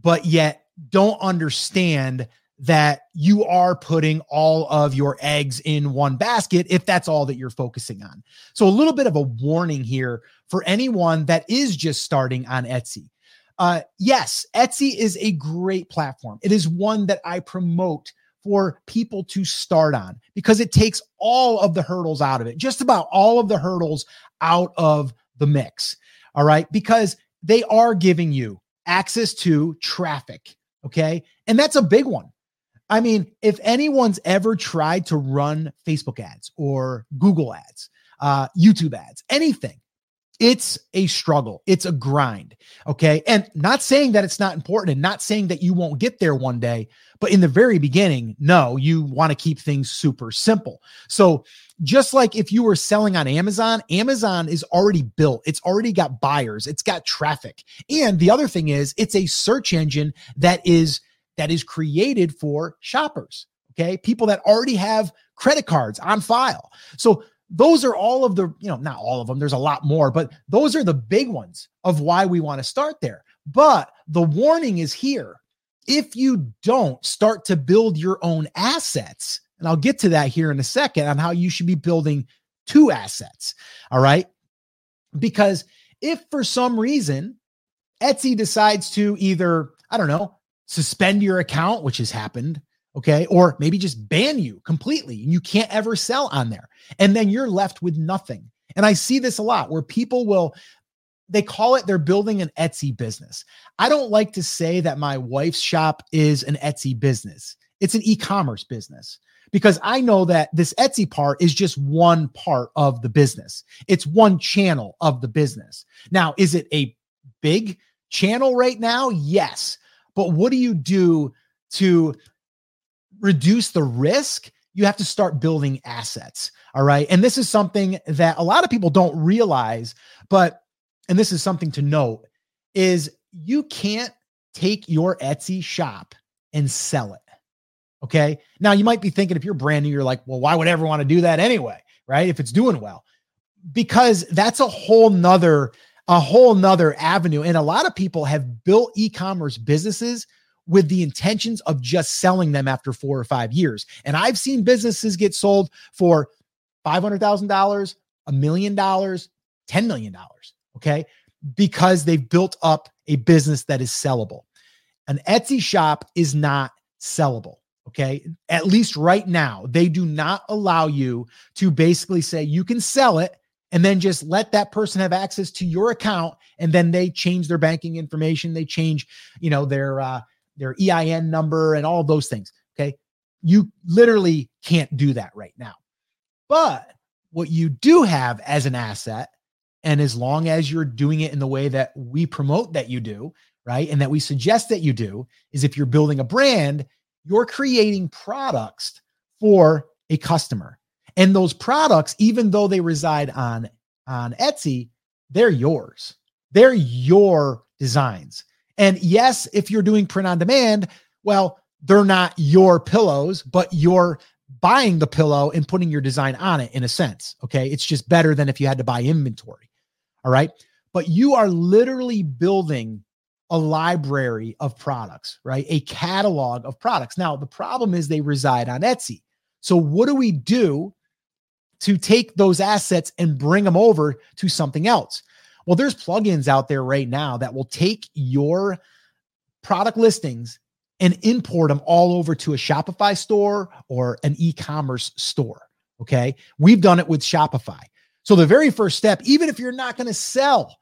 but yet don't understand that you are putting all of your eggs in one basket if that's all that you're focusing on. So, a little bit of a warning here for anyone that is just starting on Etsy. Uh, yes, Etsy is a great platform. It is one that I promote for people to start on because it takes all of the hurdles out of it, just about all of the hurdles out of the mix. All right. Because they are giving you access to traffic. Okay. And that's a big one. I mean, if anyone's ever tried to run Facebook ads or Google ads, uh, YouTube ads, anything, It's a struggle. It's a grind. Okay. And not saying that it's not important and not saying that you won't get there one day, but in the very beginning, no, you want to keep things super simple. So just like if you were selling on Amazon, Amazon is already built. It's already got buyers. It's got traffic. And the other thing is it's a search engine that is that is created for shoppers. Okay. People that already have credit cards on file. So those are all of the, you know, not all of them, there's a lot more, but those are the big ones of why we want to start there. But the warning is here. If you don't start to build your own assets, and I'll get to that here in a second on how you should be building two assets. All right. Because if for some reason Etsy decides to either, I don't know, suspend your account, which has happened, okay, or maybe just ban you completely and you can't ever sell on there. And then you're left with nothing. And I see this a lot where people will they call it they're building an Etsy business. I don't like to say that my wife's shop is an Etsy business. It's an e-commerce business because I know that this Etsy part is just one part of the business. It's one channel of the business. Now, is it a big channel right now? Yes. But what do you do to reduce the risk? You have to start building assets. All right. And this is something that a lot of people don't realize, but, and this is something to note, is you can't take your Etsy shop and sell it. Okay. Now you might be thinking if you're brand new, you're like, well, why would ever want to do that anyway? Right. If it's doing well, because that's a whole nother, a whole nother avenue. And a lot of people have built e-commerce businesses with the intentions of just selling them after four or five years. And I've seen businesses get sold for $500,000, a million dollars, $10 million. Okay. Because they've built up a business that is sellable. An Etsy shop is not sellable. Okay. At least right now, they do not allow you to basically say you can sell it and then just let that person have access to your account and then they change their banking information they change you know their uh their EIN number and all those things okay you literally can't do that right now but what you do have as an asset and as long as you're doing it in the way that we promote that you do right and that we suggest that you do is if you're building a brand you're creating products for a customer. And those products, even though they reside on, on Etsy, they're yours. They're your designs. And yes, if you're doing print on demand, well, they're not your pillows, but you're buying the pillow and putting your design on it in a sense. Okay. It's just better than if you had to buy inventory. All right. But you are literally building a library of products, right? A catalog of products. Now, the problem is they reside on Etsy. So, what do we do to take those assets and bring them over to something else? Well, there's plugins out there right now that will take your product listings and import them all over to a Shopify store or an e commerce store. Okay. We've done it with Shopify. So, the very first step, even if you're not going to sell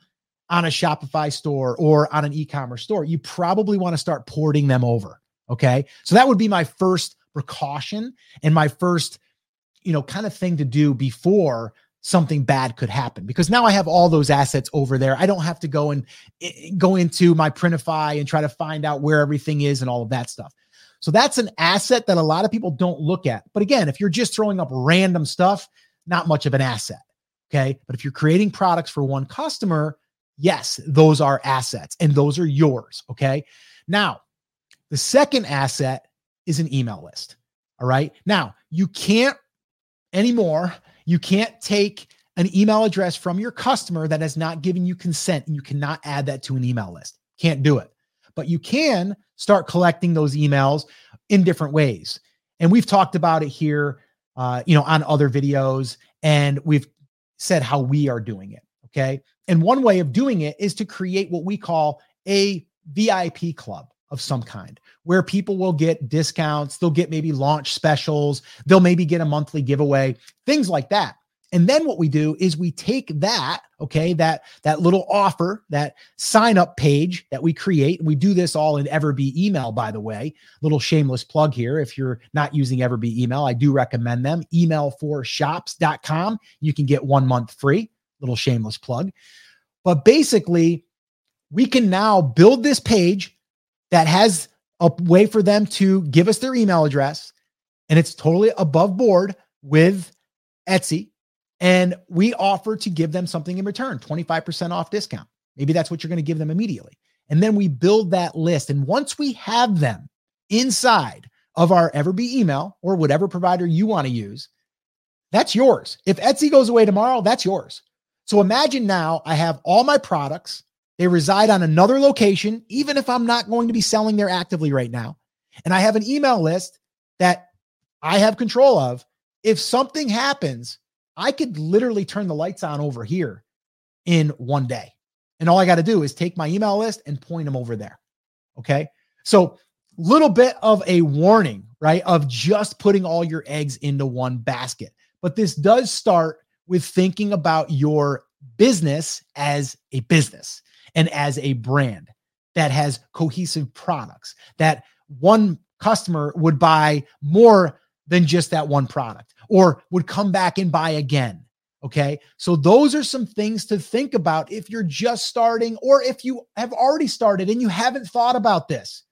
on a Shopify store or on an e-commerce store, you probably want to start porting them over. Okay. So that would be my first precaution and my first, you know, kind of thing to do before something bad could happen because now I have all those assets over there. I don't have to go and eh, eh, go into my Printify and try to find out where everything is and all of that stuff. So that's an asset that a lot of people don't look at. But again, if you're just throwing up random stuff, not much of an asset. Okay. But if you're creating products for one customer, Yes, those are assets and those are yours. Okay. Now, the second asset is an email list. All right. Now, you can't anymore, you can't take an email address from your customer that has not given you consent and you cannot add that to an email list. Can't do it. But you can start collecting those emails in different ways. And we've talked about it here, uh, you know, on other videos, and we've said how we are doing it. Okay. And one way of doing it is to create what we call a VIP club of some kind where people will get discounts, they'll get maybe launch specials, they'll maybe get a monthly giveaway, things like that. And then what we do is we take that, okay, that that little offer, that sign up page that we create. We do this all in Everbee email, by the way. Little shameless plug here. If you're not using Everbee email, I do recommend them. Email for shops.com. You can get one month free. Little shameless plug. But basically, we can now build this page that has a way for them to give us their email address and it's totally above board with Etsy. And we offer to give them something in return 25% off discount. Maybe that's what you're going to give them immediately. And then we build that list. And once we have them inside of our Everbee email or whatever provider you want to use, that's yours. If Etsy goes away tomorrow, that's yours. So imagine now I have all my products. They reside on another location, even if I'm not going to be selling there actively right now. And I have an email list that I have control of. If something happens, I could literally turn the lights on over here in one day. And all I got to do is take my email list and point them over there. Okay. So, little bit of a warning, right? Of just putting all your eggs into one basket. But this does start with thinking about your business as a business and as a brand that has cohesive products that one customer would buy more than just that one product or would come back and buy again. Okay. So those are some things to think about if you're just starting or if you have already started and you haven't thought about this.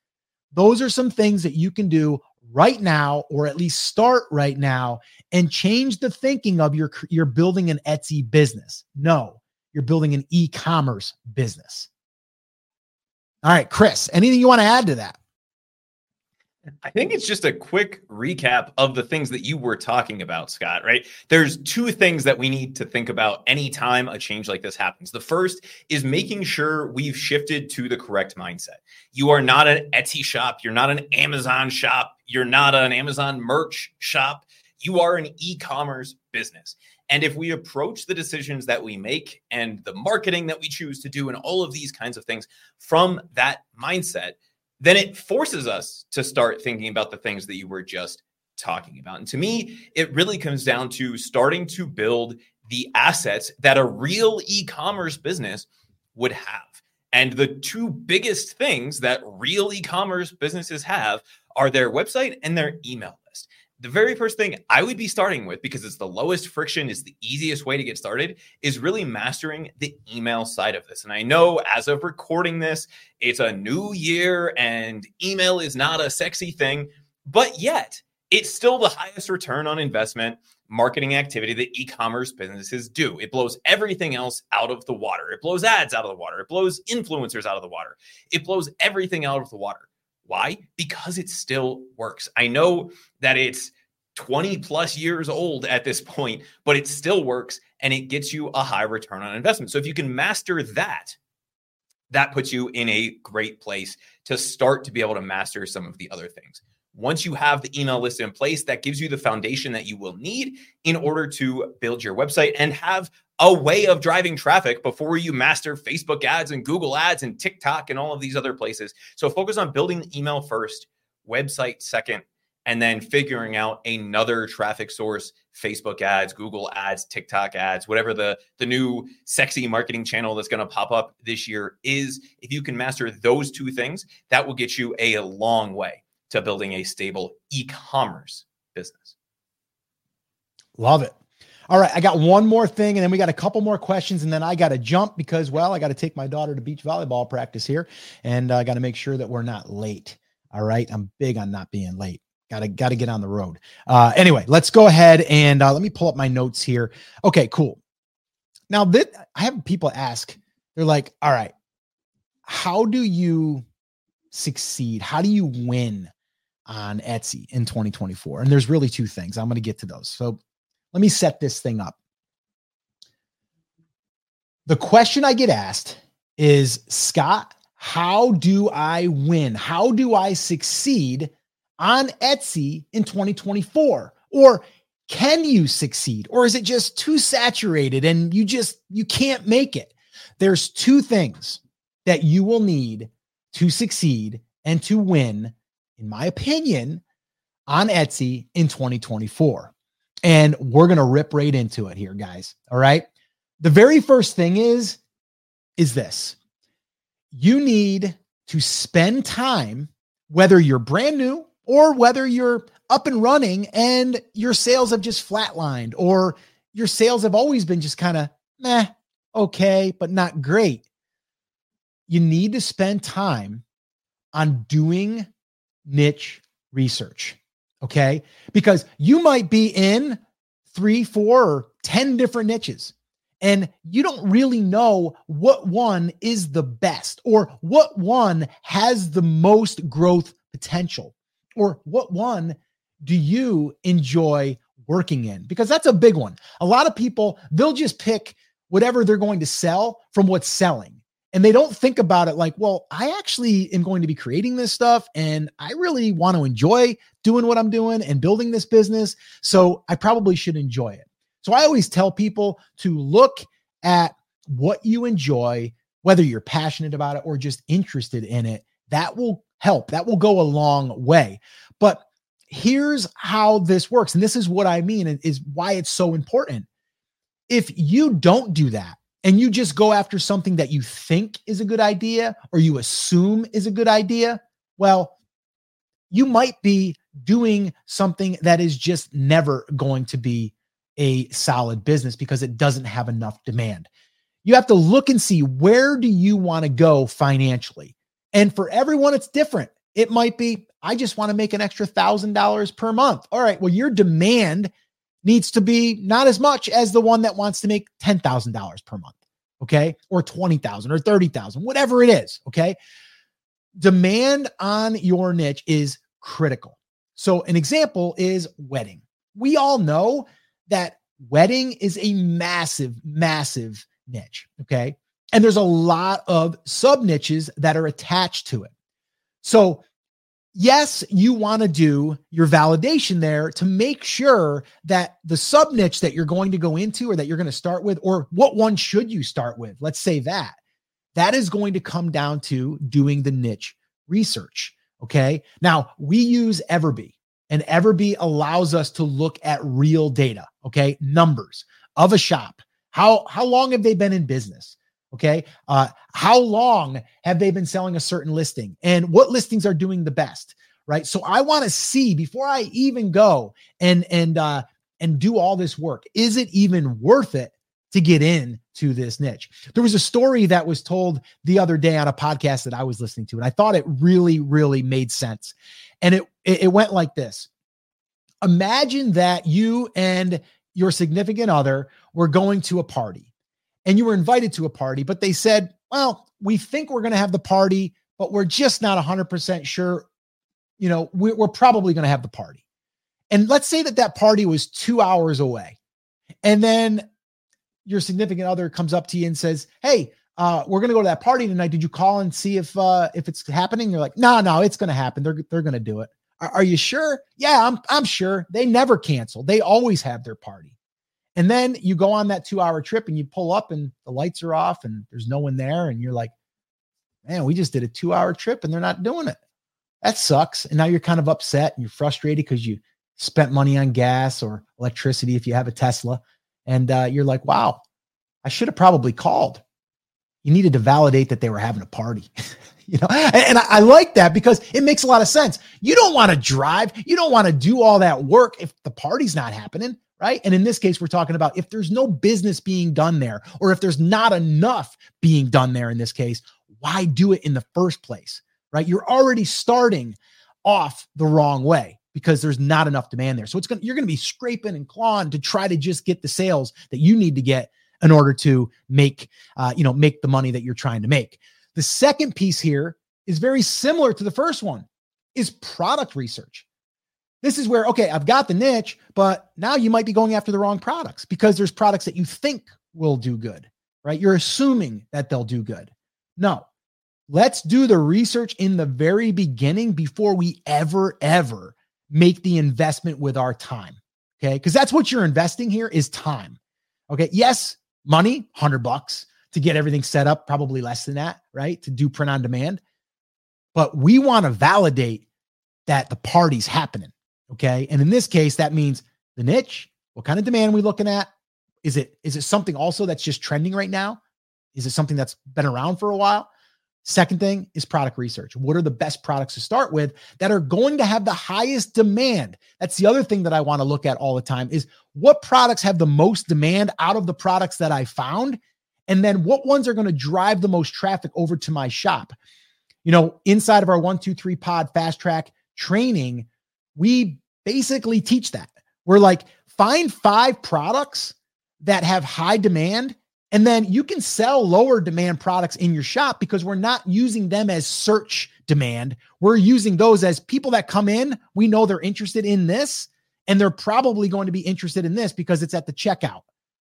Those are some things that you can do right now or at least start right now and change the thinking of your you're building an Etsy business. No, you're building an e-commerce business. All right, Chris, anything you want to add to that? I think it's just a quick recap of the things that you were talking about, Scott, right? There's two things that we need to think about anytime a change like this happens. The first is making sure we've shifted to the correct mindset. You are not an Etsy shop, you're not an Amazon shop, you're not an Amazon merch shop. You are an e commerce business. And if we approach the decisions that we make and the marketing that we choose to do and all of these kinds of things from that mindset, then it forces us to start thinking about the things that you were just talking about. And to me, it really comes down to starting to build the assets that a real e commerce business would have. And the two biggest things that real e commerce businesses have are their website and their email the very first thing I would be starting with, because it's the lowest friction, is the easiest way to get started, is really mastering the email side of this. And I know as of recording this, it's a new year and email is not a sexy thing, but yet it's still the highest return on investment marketing activity that e-commerce businesses do. It blows everything else out of the water. It blows ads out of the water. It blows influencers out of the water. It blows everything out of the water. Why? Because it still works. I know that it's 20 plus years old at this point, but it still works and it gets you a high return on investment. So if you can master that, that puts you in a great place to start to be able to master some of the other things. Once you have the email list in place, that gives you the foundation that you will need in order to build your website and have a way of driving traffic before you master Facebook ads and Google ads and TikTok and all of these other places. So focus on building the email first, website second, and then figuring out another traffic source facebook ads google ads tiktok ads whatever the the new sexy marketing channel that's going to pop up this year is if you can master those two things that will get you a long way to building a stable e-commerce business. Love it. All right, I got one more thing, and then we got a couple more questions, and then I got to jump because, well, I got to take my daughter to beach volleyball practice here, and I got to make sure that we're not late. All right, I'm big on not being late. Got to got to get on the road. Uh, anyway, let's go ahead and uh, let me pull up my notes here. Okay, cool. Now that I have people ask, they're like, "All right, how do you succeed? How do you win on Etsy in 2024. And there's really two things. I'm going to get to those. So let me set this thing up. The question I get asked is Scott, how do I win? How do I succeed on Etsy in 2024? Or can you succeed? Or is it just too saturated and you just you can't make it? There's two things that you will need to succeed and to win in my opinion, on Etsy in 2024. And we're going to rip right into it here, guys. All right. The very first thing is, is this you need to spend time, whether you're brand new or whether you're up and running and your sales have just flatlined or your sales have always been just kind of meh, okay, but not great. You need to spend time on doing niche research. Okay. Because you might be in three, four, or 10 different niches, and you don't really know what one is the best or what one has the most growth potential or what one do you enjoy working in? Because that's a big one. A lot of people, they'll just pick whatever they're going to sell from what's selling and they don't think about it like, well, I actually am going to be creating this stuff and I really want to enjoy doing what I'm doing and building this business. So I probably should enjoy it. So I always tell people to look at what you enjoy, whether you're passionate about it or just interested in it. That will help. That will go a long way. But here's how this works. And this is what I mean, is why it's so important. If you don't do that, and you just go after something that you think is a good idea or you assume is a good idea, well, you might be doing something that is just never going to be a solid business because it doesn't have enough demand. You have to look and see where do you want to go financially? And for everyone it's different. It might be I just want to make an extra $1000 per month. All right, well your demand needs to be not as much as the one that wants to make $10,000 per month okay, or 20,000 or 30,000, whatever it is, okay? Demand on your niche is critical. So, an example is wedding. We all know that wedding is a massive, massive niche, okay? And there's a lot of sub niches that are attached to it. So, yes, you want to do your validation there to make sure that the sub niche that you're going to go into or that you're going to start with, or what one should you start with? Let's say that. That is going to come down to doing the niche research. Okay. Now we use Everbee, and Everbee allows us to look at real data. Okay. Numbers of a shop. How, how long have they been in business? Okay. Uh, how long have they been selling a certain listing and what listings are doing the best? Right. So I want to see before I even go and, and, uh, and do all this work. Is it even worth it to get in to this niche? There was a story that was told the other day on a podcast that I was listening to, and I thought it really, really made sense. And it, it, went like this. Imagine that you and your significant other were going to a party and you were invited to a party, but they said, well, we think we're going to have the party, but we're just not 100% sure. You know, we're, we're probably going to have the party. And let's say that that party was two hours away. And then your significant other comes up to you and says, Hey, uh, we're gonna go to that party tonight. Did you call and see if uh if it's happening? You're like, no, no, it's gonna happen. They're they're gonna do it. Are, are you sure? Yeah, I'm I'm sure. They never cancel. They always have their party. And then you go on that two hour trip and you pull up and the lights are off and there's no one there. And you're like, man, we just did a two hour trip and they're not doing it. That sucks. And now you're kind of upset and you're frustrated because you spent money on gas or electricity if you have a Tesla. And uh, you're like, wow, I should have probably called. You needed to validate that they were having a party. you know, and, and I, I like that because it makes a lot of sense. You don't want to drive, you don't want to do all that work if the party's not happening right? And in this case, we're talking about if there's no business being done there, or if there's not enough being done there in this case, why do it in the first place, right? You're already starting off the wrong way because there's not enough demand there. So it's going you're going to be scraping and clawing to try to just get the sales that you need to get in order to make uh, you know make the money that you're trying to make. The second piece here is very similar to the first one is product research. This is where, okay, I've got the niche, but now you might be going after the wrong products because there's products that you think will do good, right? You're assuming that they'll do good. No, let's do the research in the very beginning before we ever, ever make the investment with our time. Okay. Because that's what you're investing here is time. Okay. Yes, money, 100 bucks to get everything set up, probably less than that, right? To do print on demand. But we want to validate that the party's happening. Okay. And in this case, that means the niche, what kind of demand are we looking at? Is it is it something also that's just trending right now? Is it something that's been around for a while? Second thing is product research. What are the best products to start with that are going to have the highest demand? That's the other thing that I want to look at all the time is what products have the most demand out of the products that I found And then what ones are going to drive the most traffic over to my shop? You know, inside of our one, two, three pod fast track training, we basically teach that. We're like, find five products that have high demand and then you can sell lower demand products in your shop because we're not using them as search demand. We're using those as people that come in, we know they're interested in this and they're probably going to be interested in this because it's at the checkout.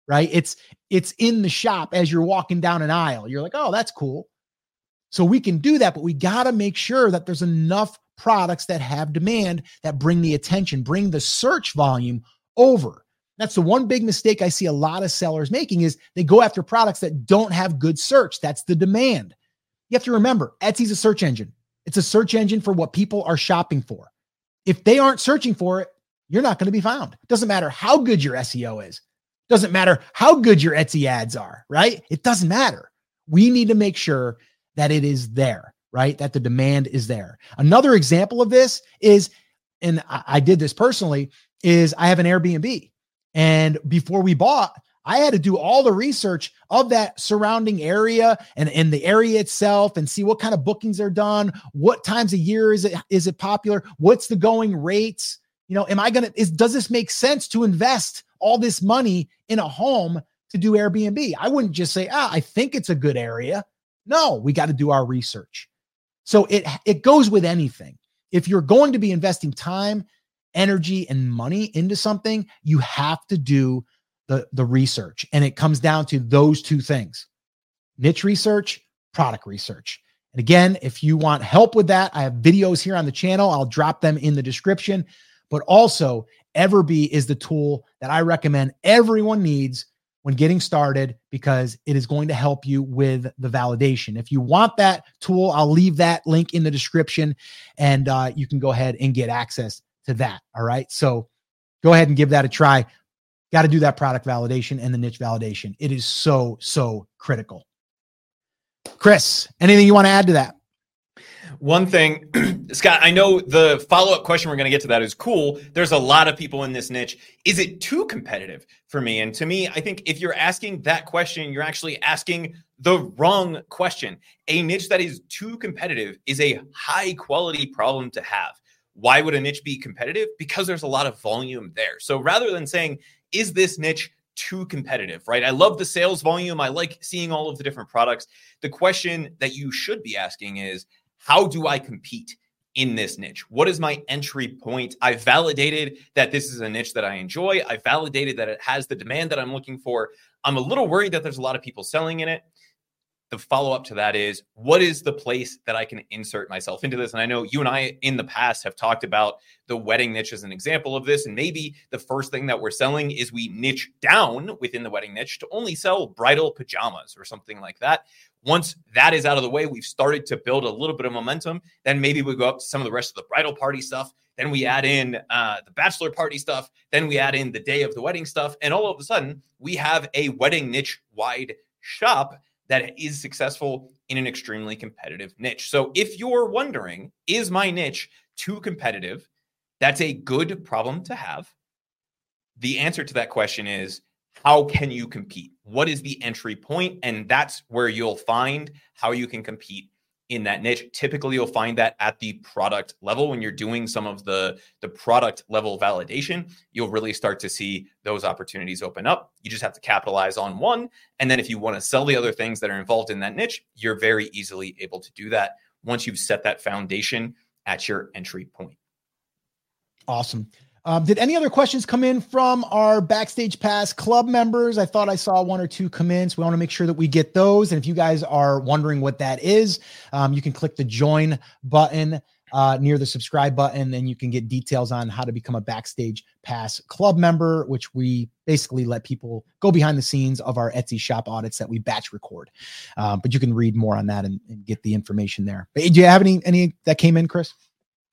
Right? It's it's in the shop as you're walking down an aisle. You're like, "Oh, that's cool." So we can do that, but we got to make sure that there's enough products that have demand that bring the attention, bring the search volume over. That's the one big mistake I see a lot of sellers making is they go after products that don't have good search. That's the demand. You have to remember, Etsy's a search engine. It's a search engine for what people are shopping for. If they aren't searching for it, you're not going to be found. Doesn't matter how good your SEO is. Doesn't matter how good your Etsy ads are, right? It doesn't matter. We need to make sure that it is there, right? That the demand is there. Another example of this is, and I, did this personally, is I have an Airbnb. And before we bought, I had to do all the research of that surrounding area and, and the area itself and see what kind of bookings are done, what times a year is it is it popular, what's the going rates. You know, am I gonna is does this make sense to invest all this money in a home to do Airbnb? I wouldn't just say, ah, I think it's a good area. No, we got to do our research. So it it goes with anything. If you're going to be investing time, energy, and money into something, you have to do the, the research. And it comes down to those two things niche research, product research. And again, if you want help with that, I have videos here on the channel. I'll drop them in the description. But also, Everbee is the tool that I recommend everyone needs when getting started because it is going to help you with the validation. If you want that tool, I'll leave that link in the description and uh, you can go ahead and get access to that. All right. So go ahead and give that a try. Got to do that product validation and the niche validation. It is so, so critical. Chris, anything you want to add to that? One thing, Scott, I know the follow up question we're going to get to that is cool. There's a lot of people in this niche. Is it too competitive for me? And to me, I think if you're asking that question, you're actually asking the wrong question. A niche that is too competitive is a high quality problem to have. Why would a niche be competitive? Because there's a lot of volume there. So rather than saying, is this niche too competitive, right? I love the sales volume. I like seeing all of the different products. The question that you should be asking is, how do I compete in this niche? What is my entry point? I validated that this is a niche that I enjoy. I validated that it has the demand that I'm looking for. I'm a little worried that there's a lot of people selling in it. The follow up to that is what is the place that I can insert myself into this? And I know you and I in the past have talked about the wedding niche as an example of this. And maybe the first thing that we're selling is we niche down within the wedding niche to only sell bridal pajamas or something like that. Once that is out of the way, we've started to build a little bit of momentum. Then maybe we go up to some of the rest of the bridal party stuff. Then we add in uh, the bachelor party stuff. Then we add in the day of the wedding stuff. And all of a sudden, we have a wedding niche wide shop that is successful in an extremely competitive niche. So if you're wondering, is my niche too competitive? That's a good problem to have. The answer to that question is how can you compete? What is the entry point? And that's where you'll find how you can compete in that niche. Typically, you'll find that at the product level when you're doing some of the, the product level validation, you'll really start to see those opportunities open up. You just have to capitalize on one. And then if you want to sell the other things that are involved in that niche, you're very easily able to do that once you've set that foundation at your entry point. Awesome. Um, did any other questions come in from our Backstage Pass club members? I thought I saw one or two come in, so we want to make sure that we get those. And if you guys are wondering what that is, um, you can click the join button uh, near the subscribe button, and you can get details on how to become a Backstage Pass club member, which we basically let people go behind the scenes of our Etsy shop audits that we batch record. Um, but you can read more on that and, and get the information there. But do you have any any that came in, Chris?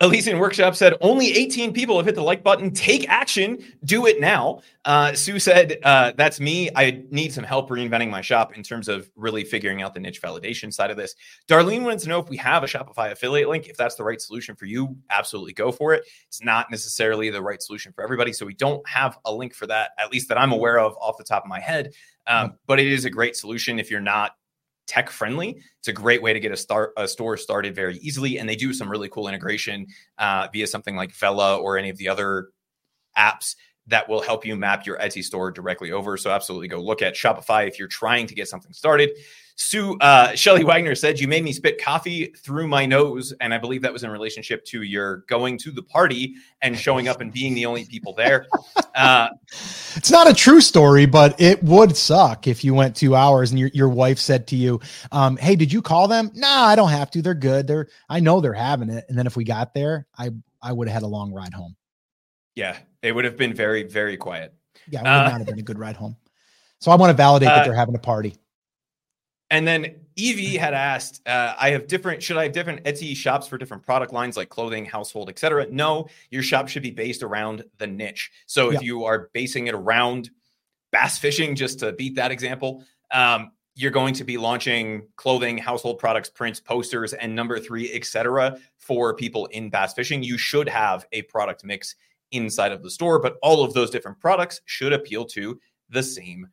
Elysian Workshop said only 18 people have hit the like button. Take action. Do it now. Uh, Sue said, uh, That's me. I need some help reinventing my shop in terms of really figuring out the niche validation side of this. Darlene wants to know if we have a Shopify affiliate link. If that's the right solution for you, absolutely go for it. It's not necessarily the right solution for everybody. So we don't have a link for that, at least that I'm aware of off the top of my head. Um, but it is a great solution if you're not tech friendly. It's a great way to get a start a store started very easily, and they do some really cool integration uh, via something like Vela or any of the other apps that will help you map your Etsy store directly over. So absolutely go look at Shopify if you're trying to get something started. Sue uh, Shelly Wagner said, "You made me spit coffee through my nose," and I believe that was in relationship to your going to the party and showing up and being the only people there. Uh, it's not a true story, but it would suck if you went two hours and your your wife said to you, um, "Hey, did you call them?" Nah, I don't have to. They're good. They're I know they're having it. And then if we got there, I I would have had a long ride home. Yeah, it would have been very very quiet. Yeah, it would uh, not have been a good ride home. So I want to validate that uh, they're having a party. And then Evie had asked, uh, I have different, should I have different Etsy shops for different product lines like clothing, household, etc.? No, your shop should be based around the niche. So if you are basing it around bass fishing, just to beat that example, um, you're going to be launching clothing, household products, prints, posters, and number three, etc. for people in bass fishing. You should have a product mix inside of the store, but all of those different products should appeal to the same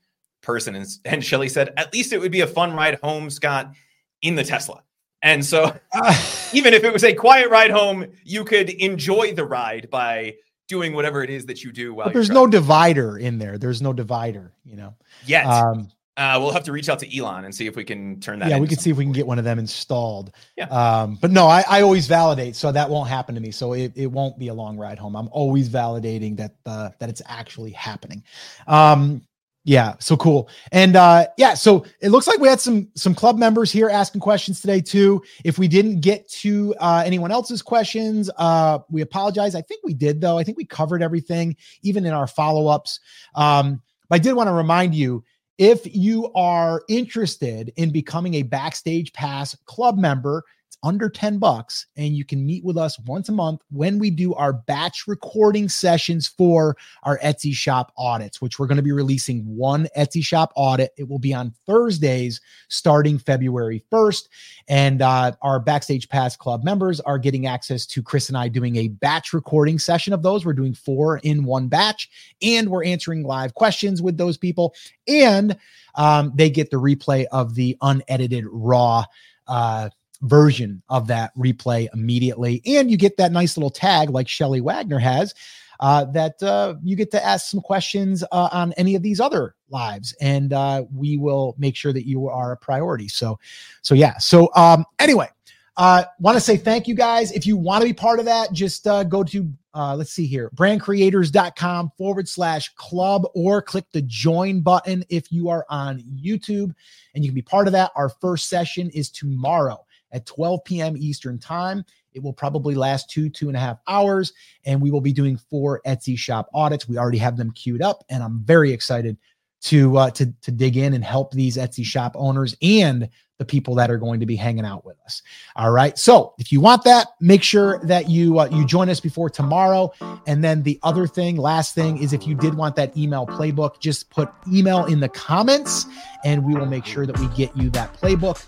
person. And, and Shelly said, at least it would be a fun ride home, Scott, in the Tesla. And so, even if it was a quiet ride home, you could enjoy the ride by doing whatever it is that you do. While there's no divider in there. There's no divider, you know. Yet, um, uh, we'll have to reach out to Elon and see if we can turn that. Yeah, we can see if we can get one of them installed. Yeah. Um, but no, I, I always validate, so that won't happen to me. So it, it won't be a long ride home. I'm always validating that uh, that it's actually happening. Um, yeah, so cool. And uh yeah, so it looks like we had some some club members here asking questions today too. If we didn't get to uh anyone else's questions, uh we apologize. I think we did though. I think we covered everything even in our follow-ups. Um but I did want to remind you if you are interested in becoming a backstage pass club member, under 10 bucks and you can meet with us once a month when we do our batch recording sessions for our Etsy shop audits which we're going to be releasing one Etsy shop audit. It will be on Thursdays starting February 1st and uh, our backstage pass club members are getting access to Chris and I doing a batch recording session of those. We're doing four in one batch and we're answering live questions with those people and um, they get the replay of the unedited raw uh, version of that replay immediately. And you get that nice little tag like Shelly Wagner has. Uh, that uh, you get to ask some questions uh, on any of these other lives, and uh, we will make sure that you are a priority. So, so yeah. So, um, anyway, uh, want to say thank you guys. If you want to be part of that, just uh, go to uh, let's see here, brandcreators.com forward slash club or click the join button if you are on YouTube and you can be part of that. Our first session is tomorrow at 12 p.m. Eastern Time. It will probably last two, two and a half hours, and we will be doing four Etsy shop audits. We already have them queued up, and I'm very excited to uh, to to dig in and help these Etsy shop owners and the people that are going to be hanging out with us. All right. So if you want that, make sure that you uh, you join us before tomorrow. And then the other thing, last thing, is if you did want that email playbook, just put email in the comments, and we will make sure that we get you that playbook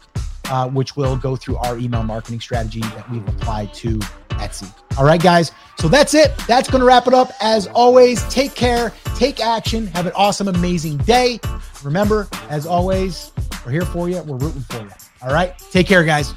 uh, which will go through our email marketing strategy that we've applied to Etsy. All right, guys. So that's it. That's going to wrap it up. As always, take care, take action, have an awesome, amazing day. Remember, as always, we're here for you. We're rooting for you. All right. Take care, guys.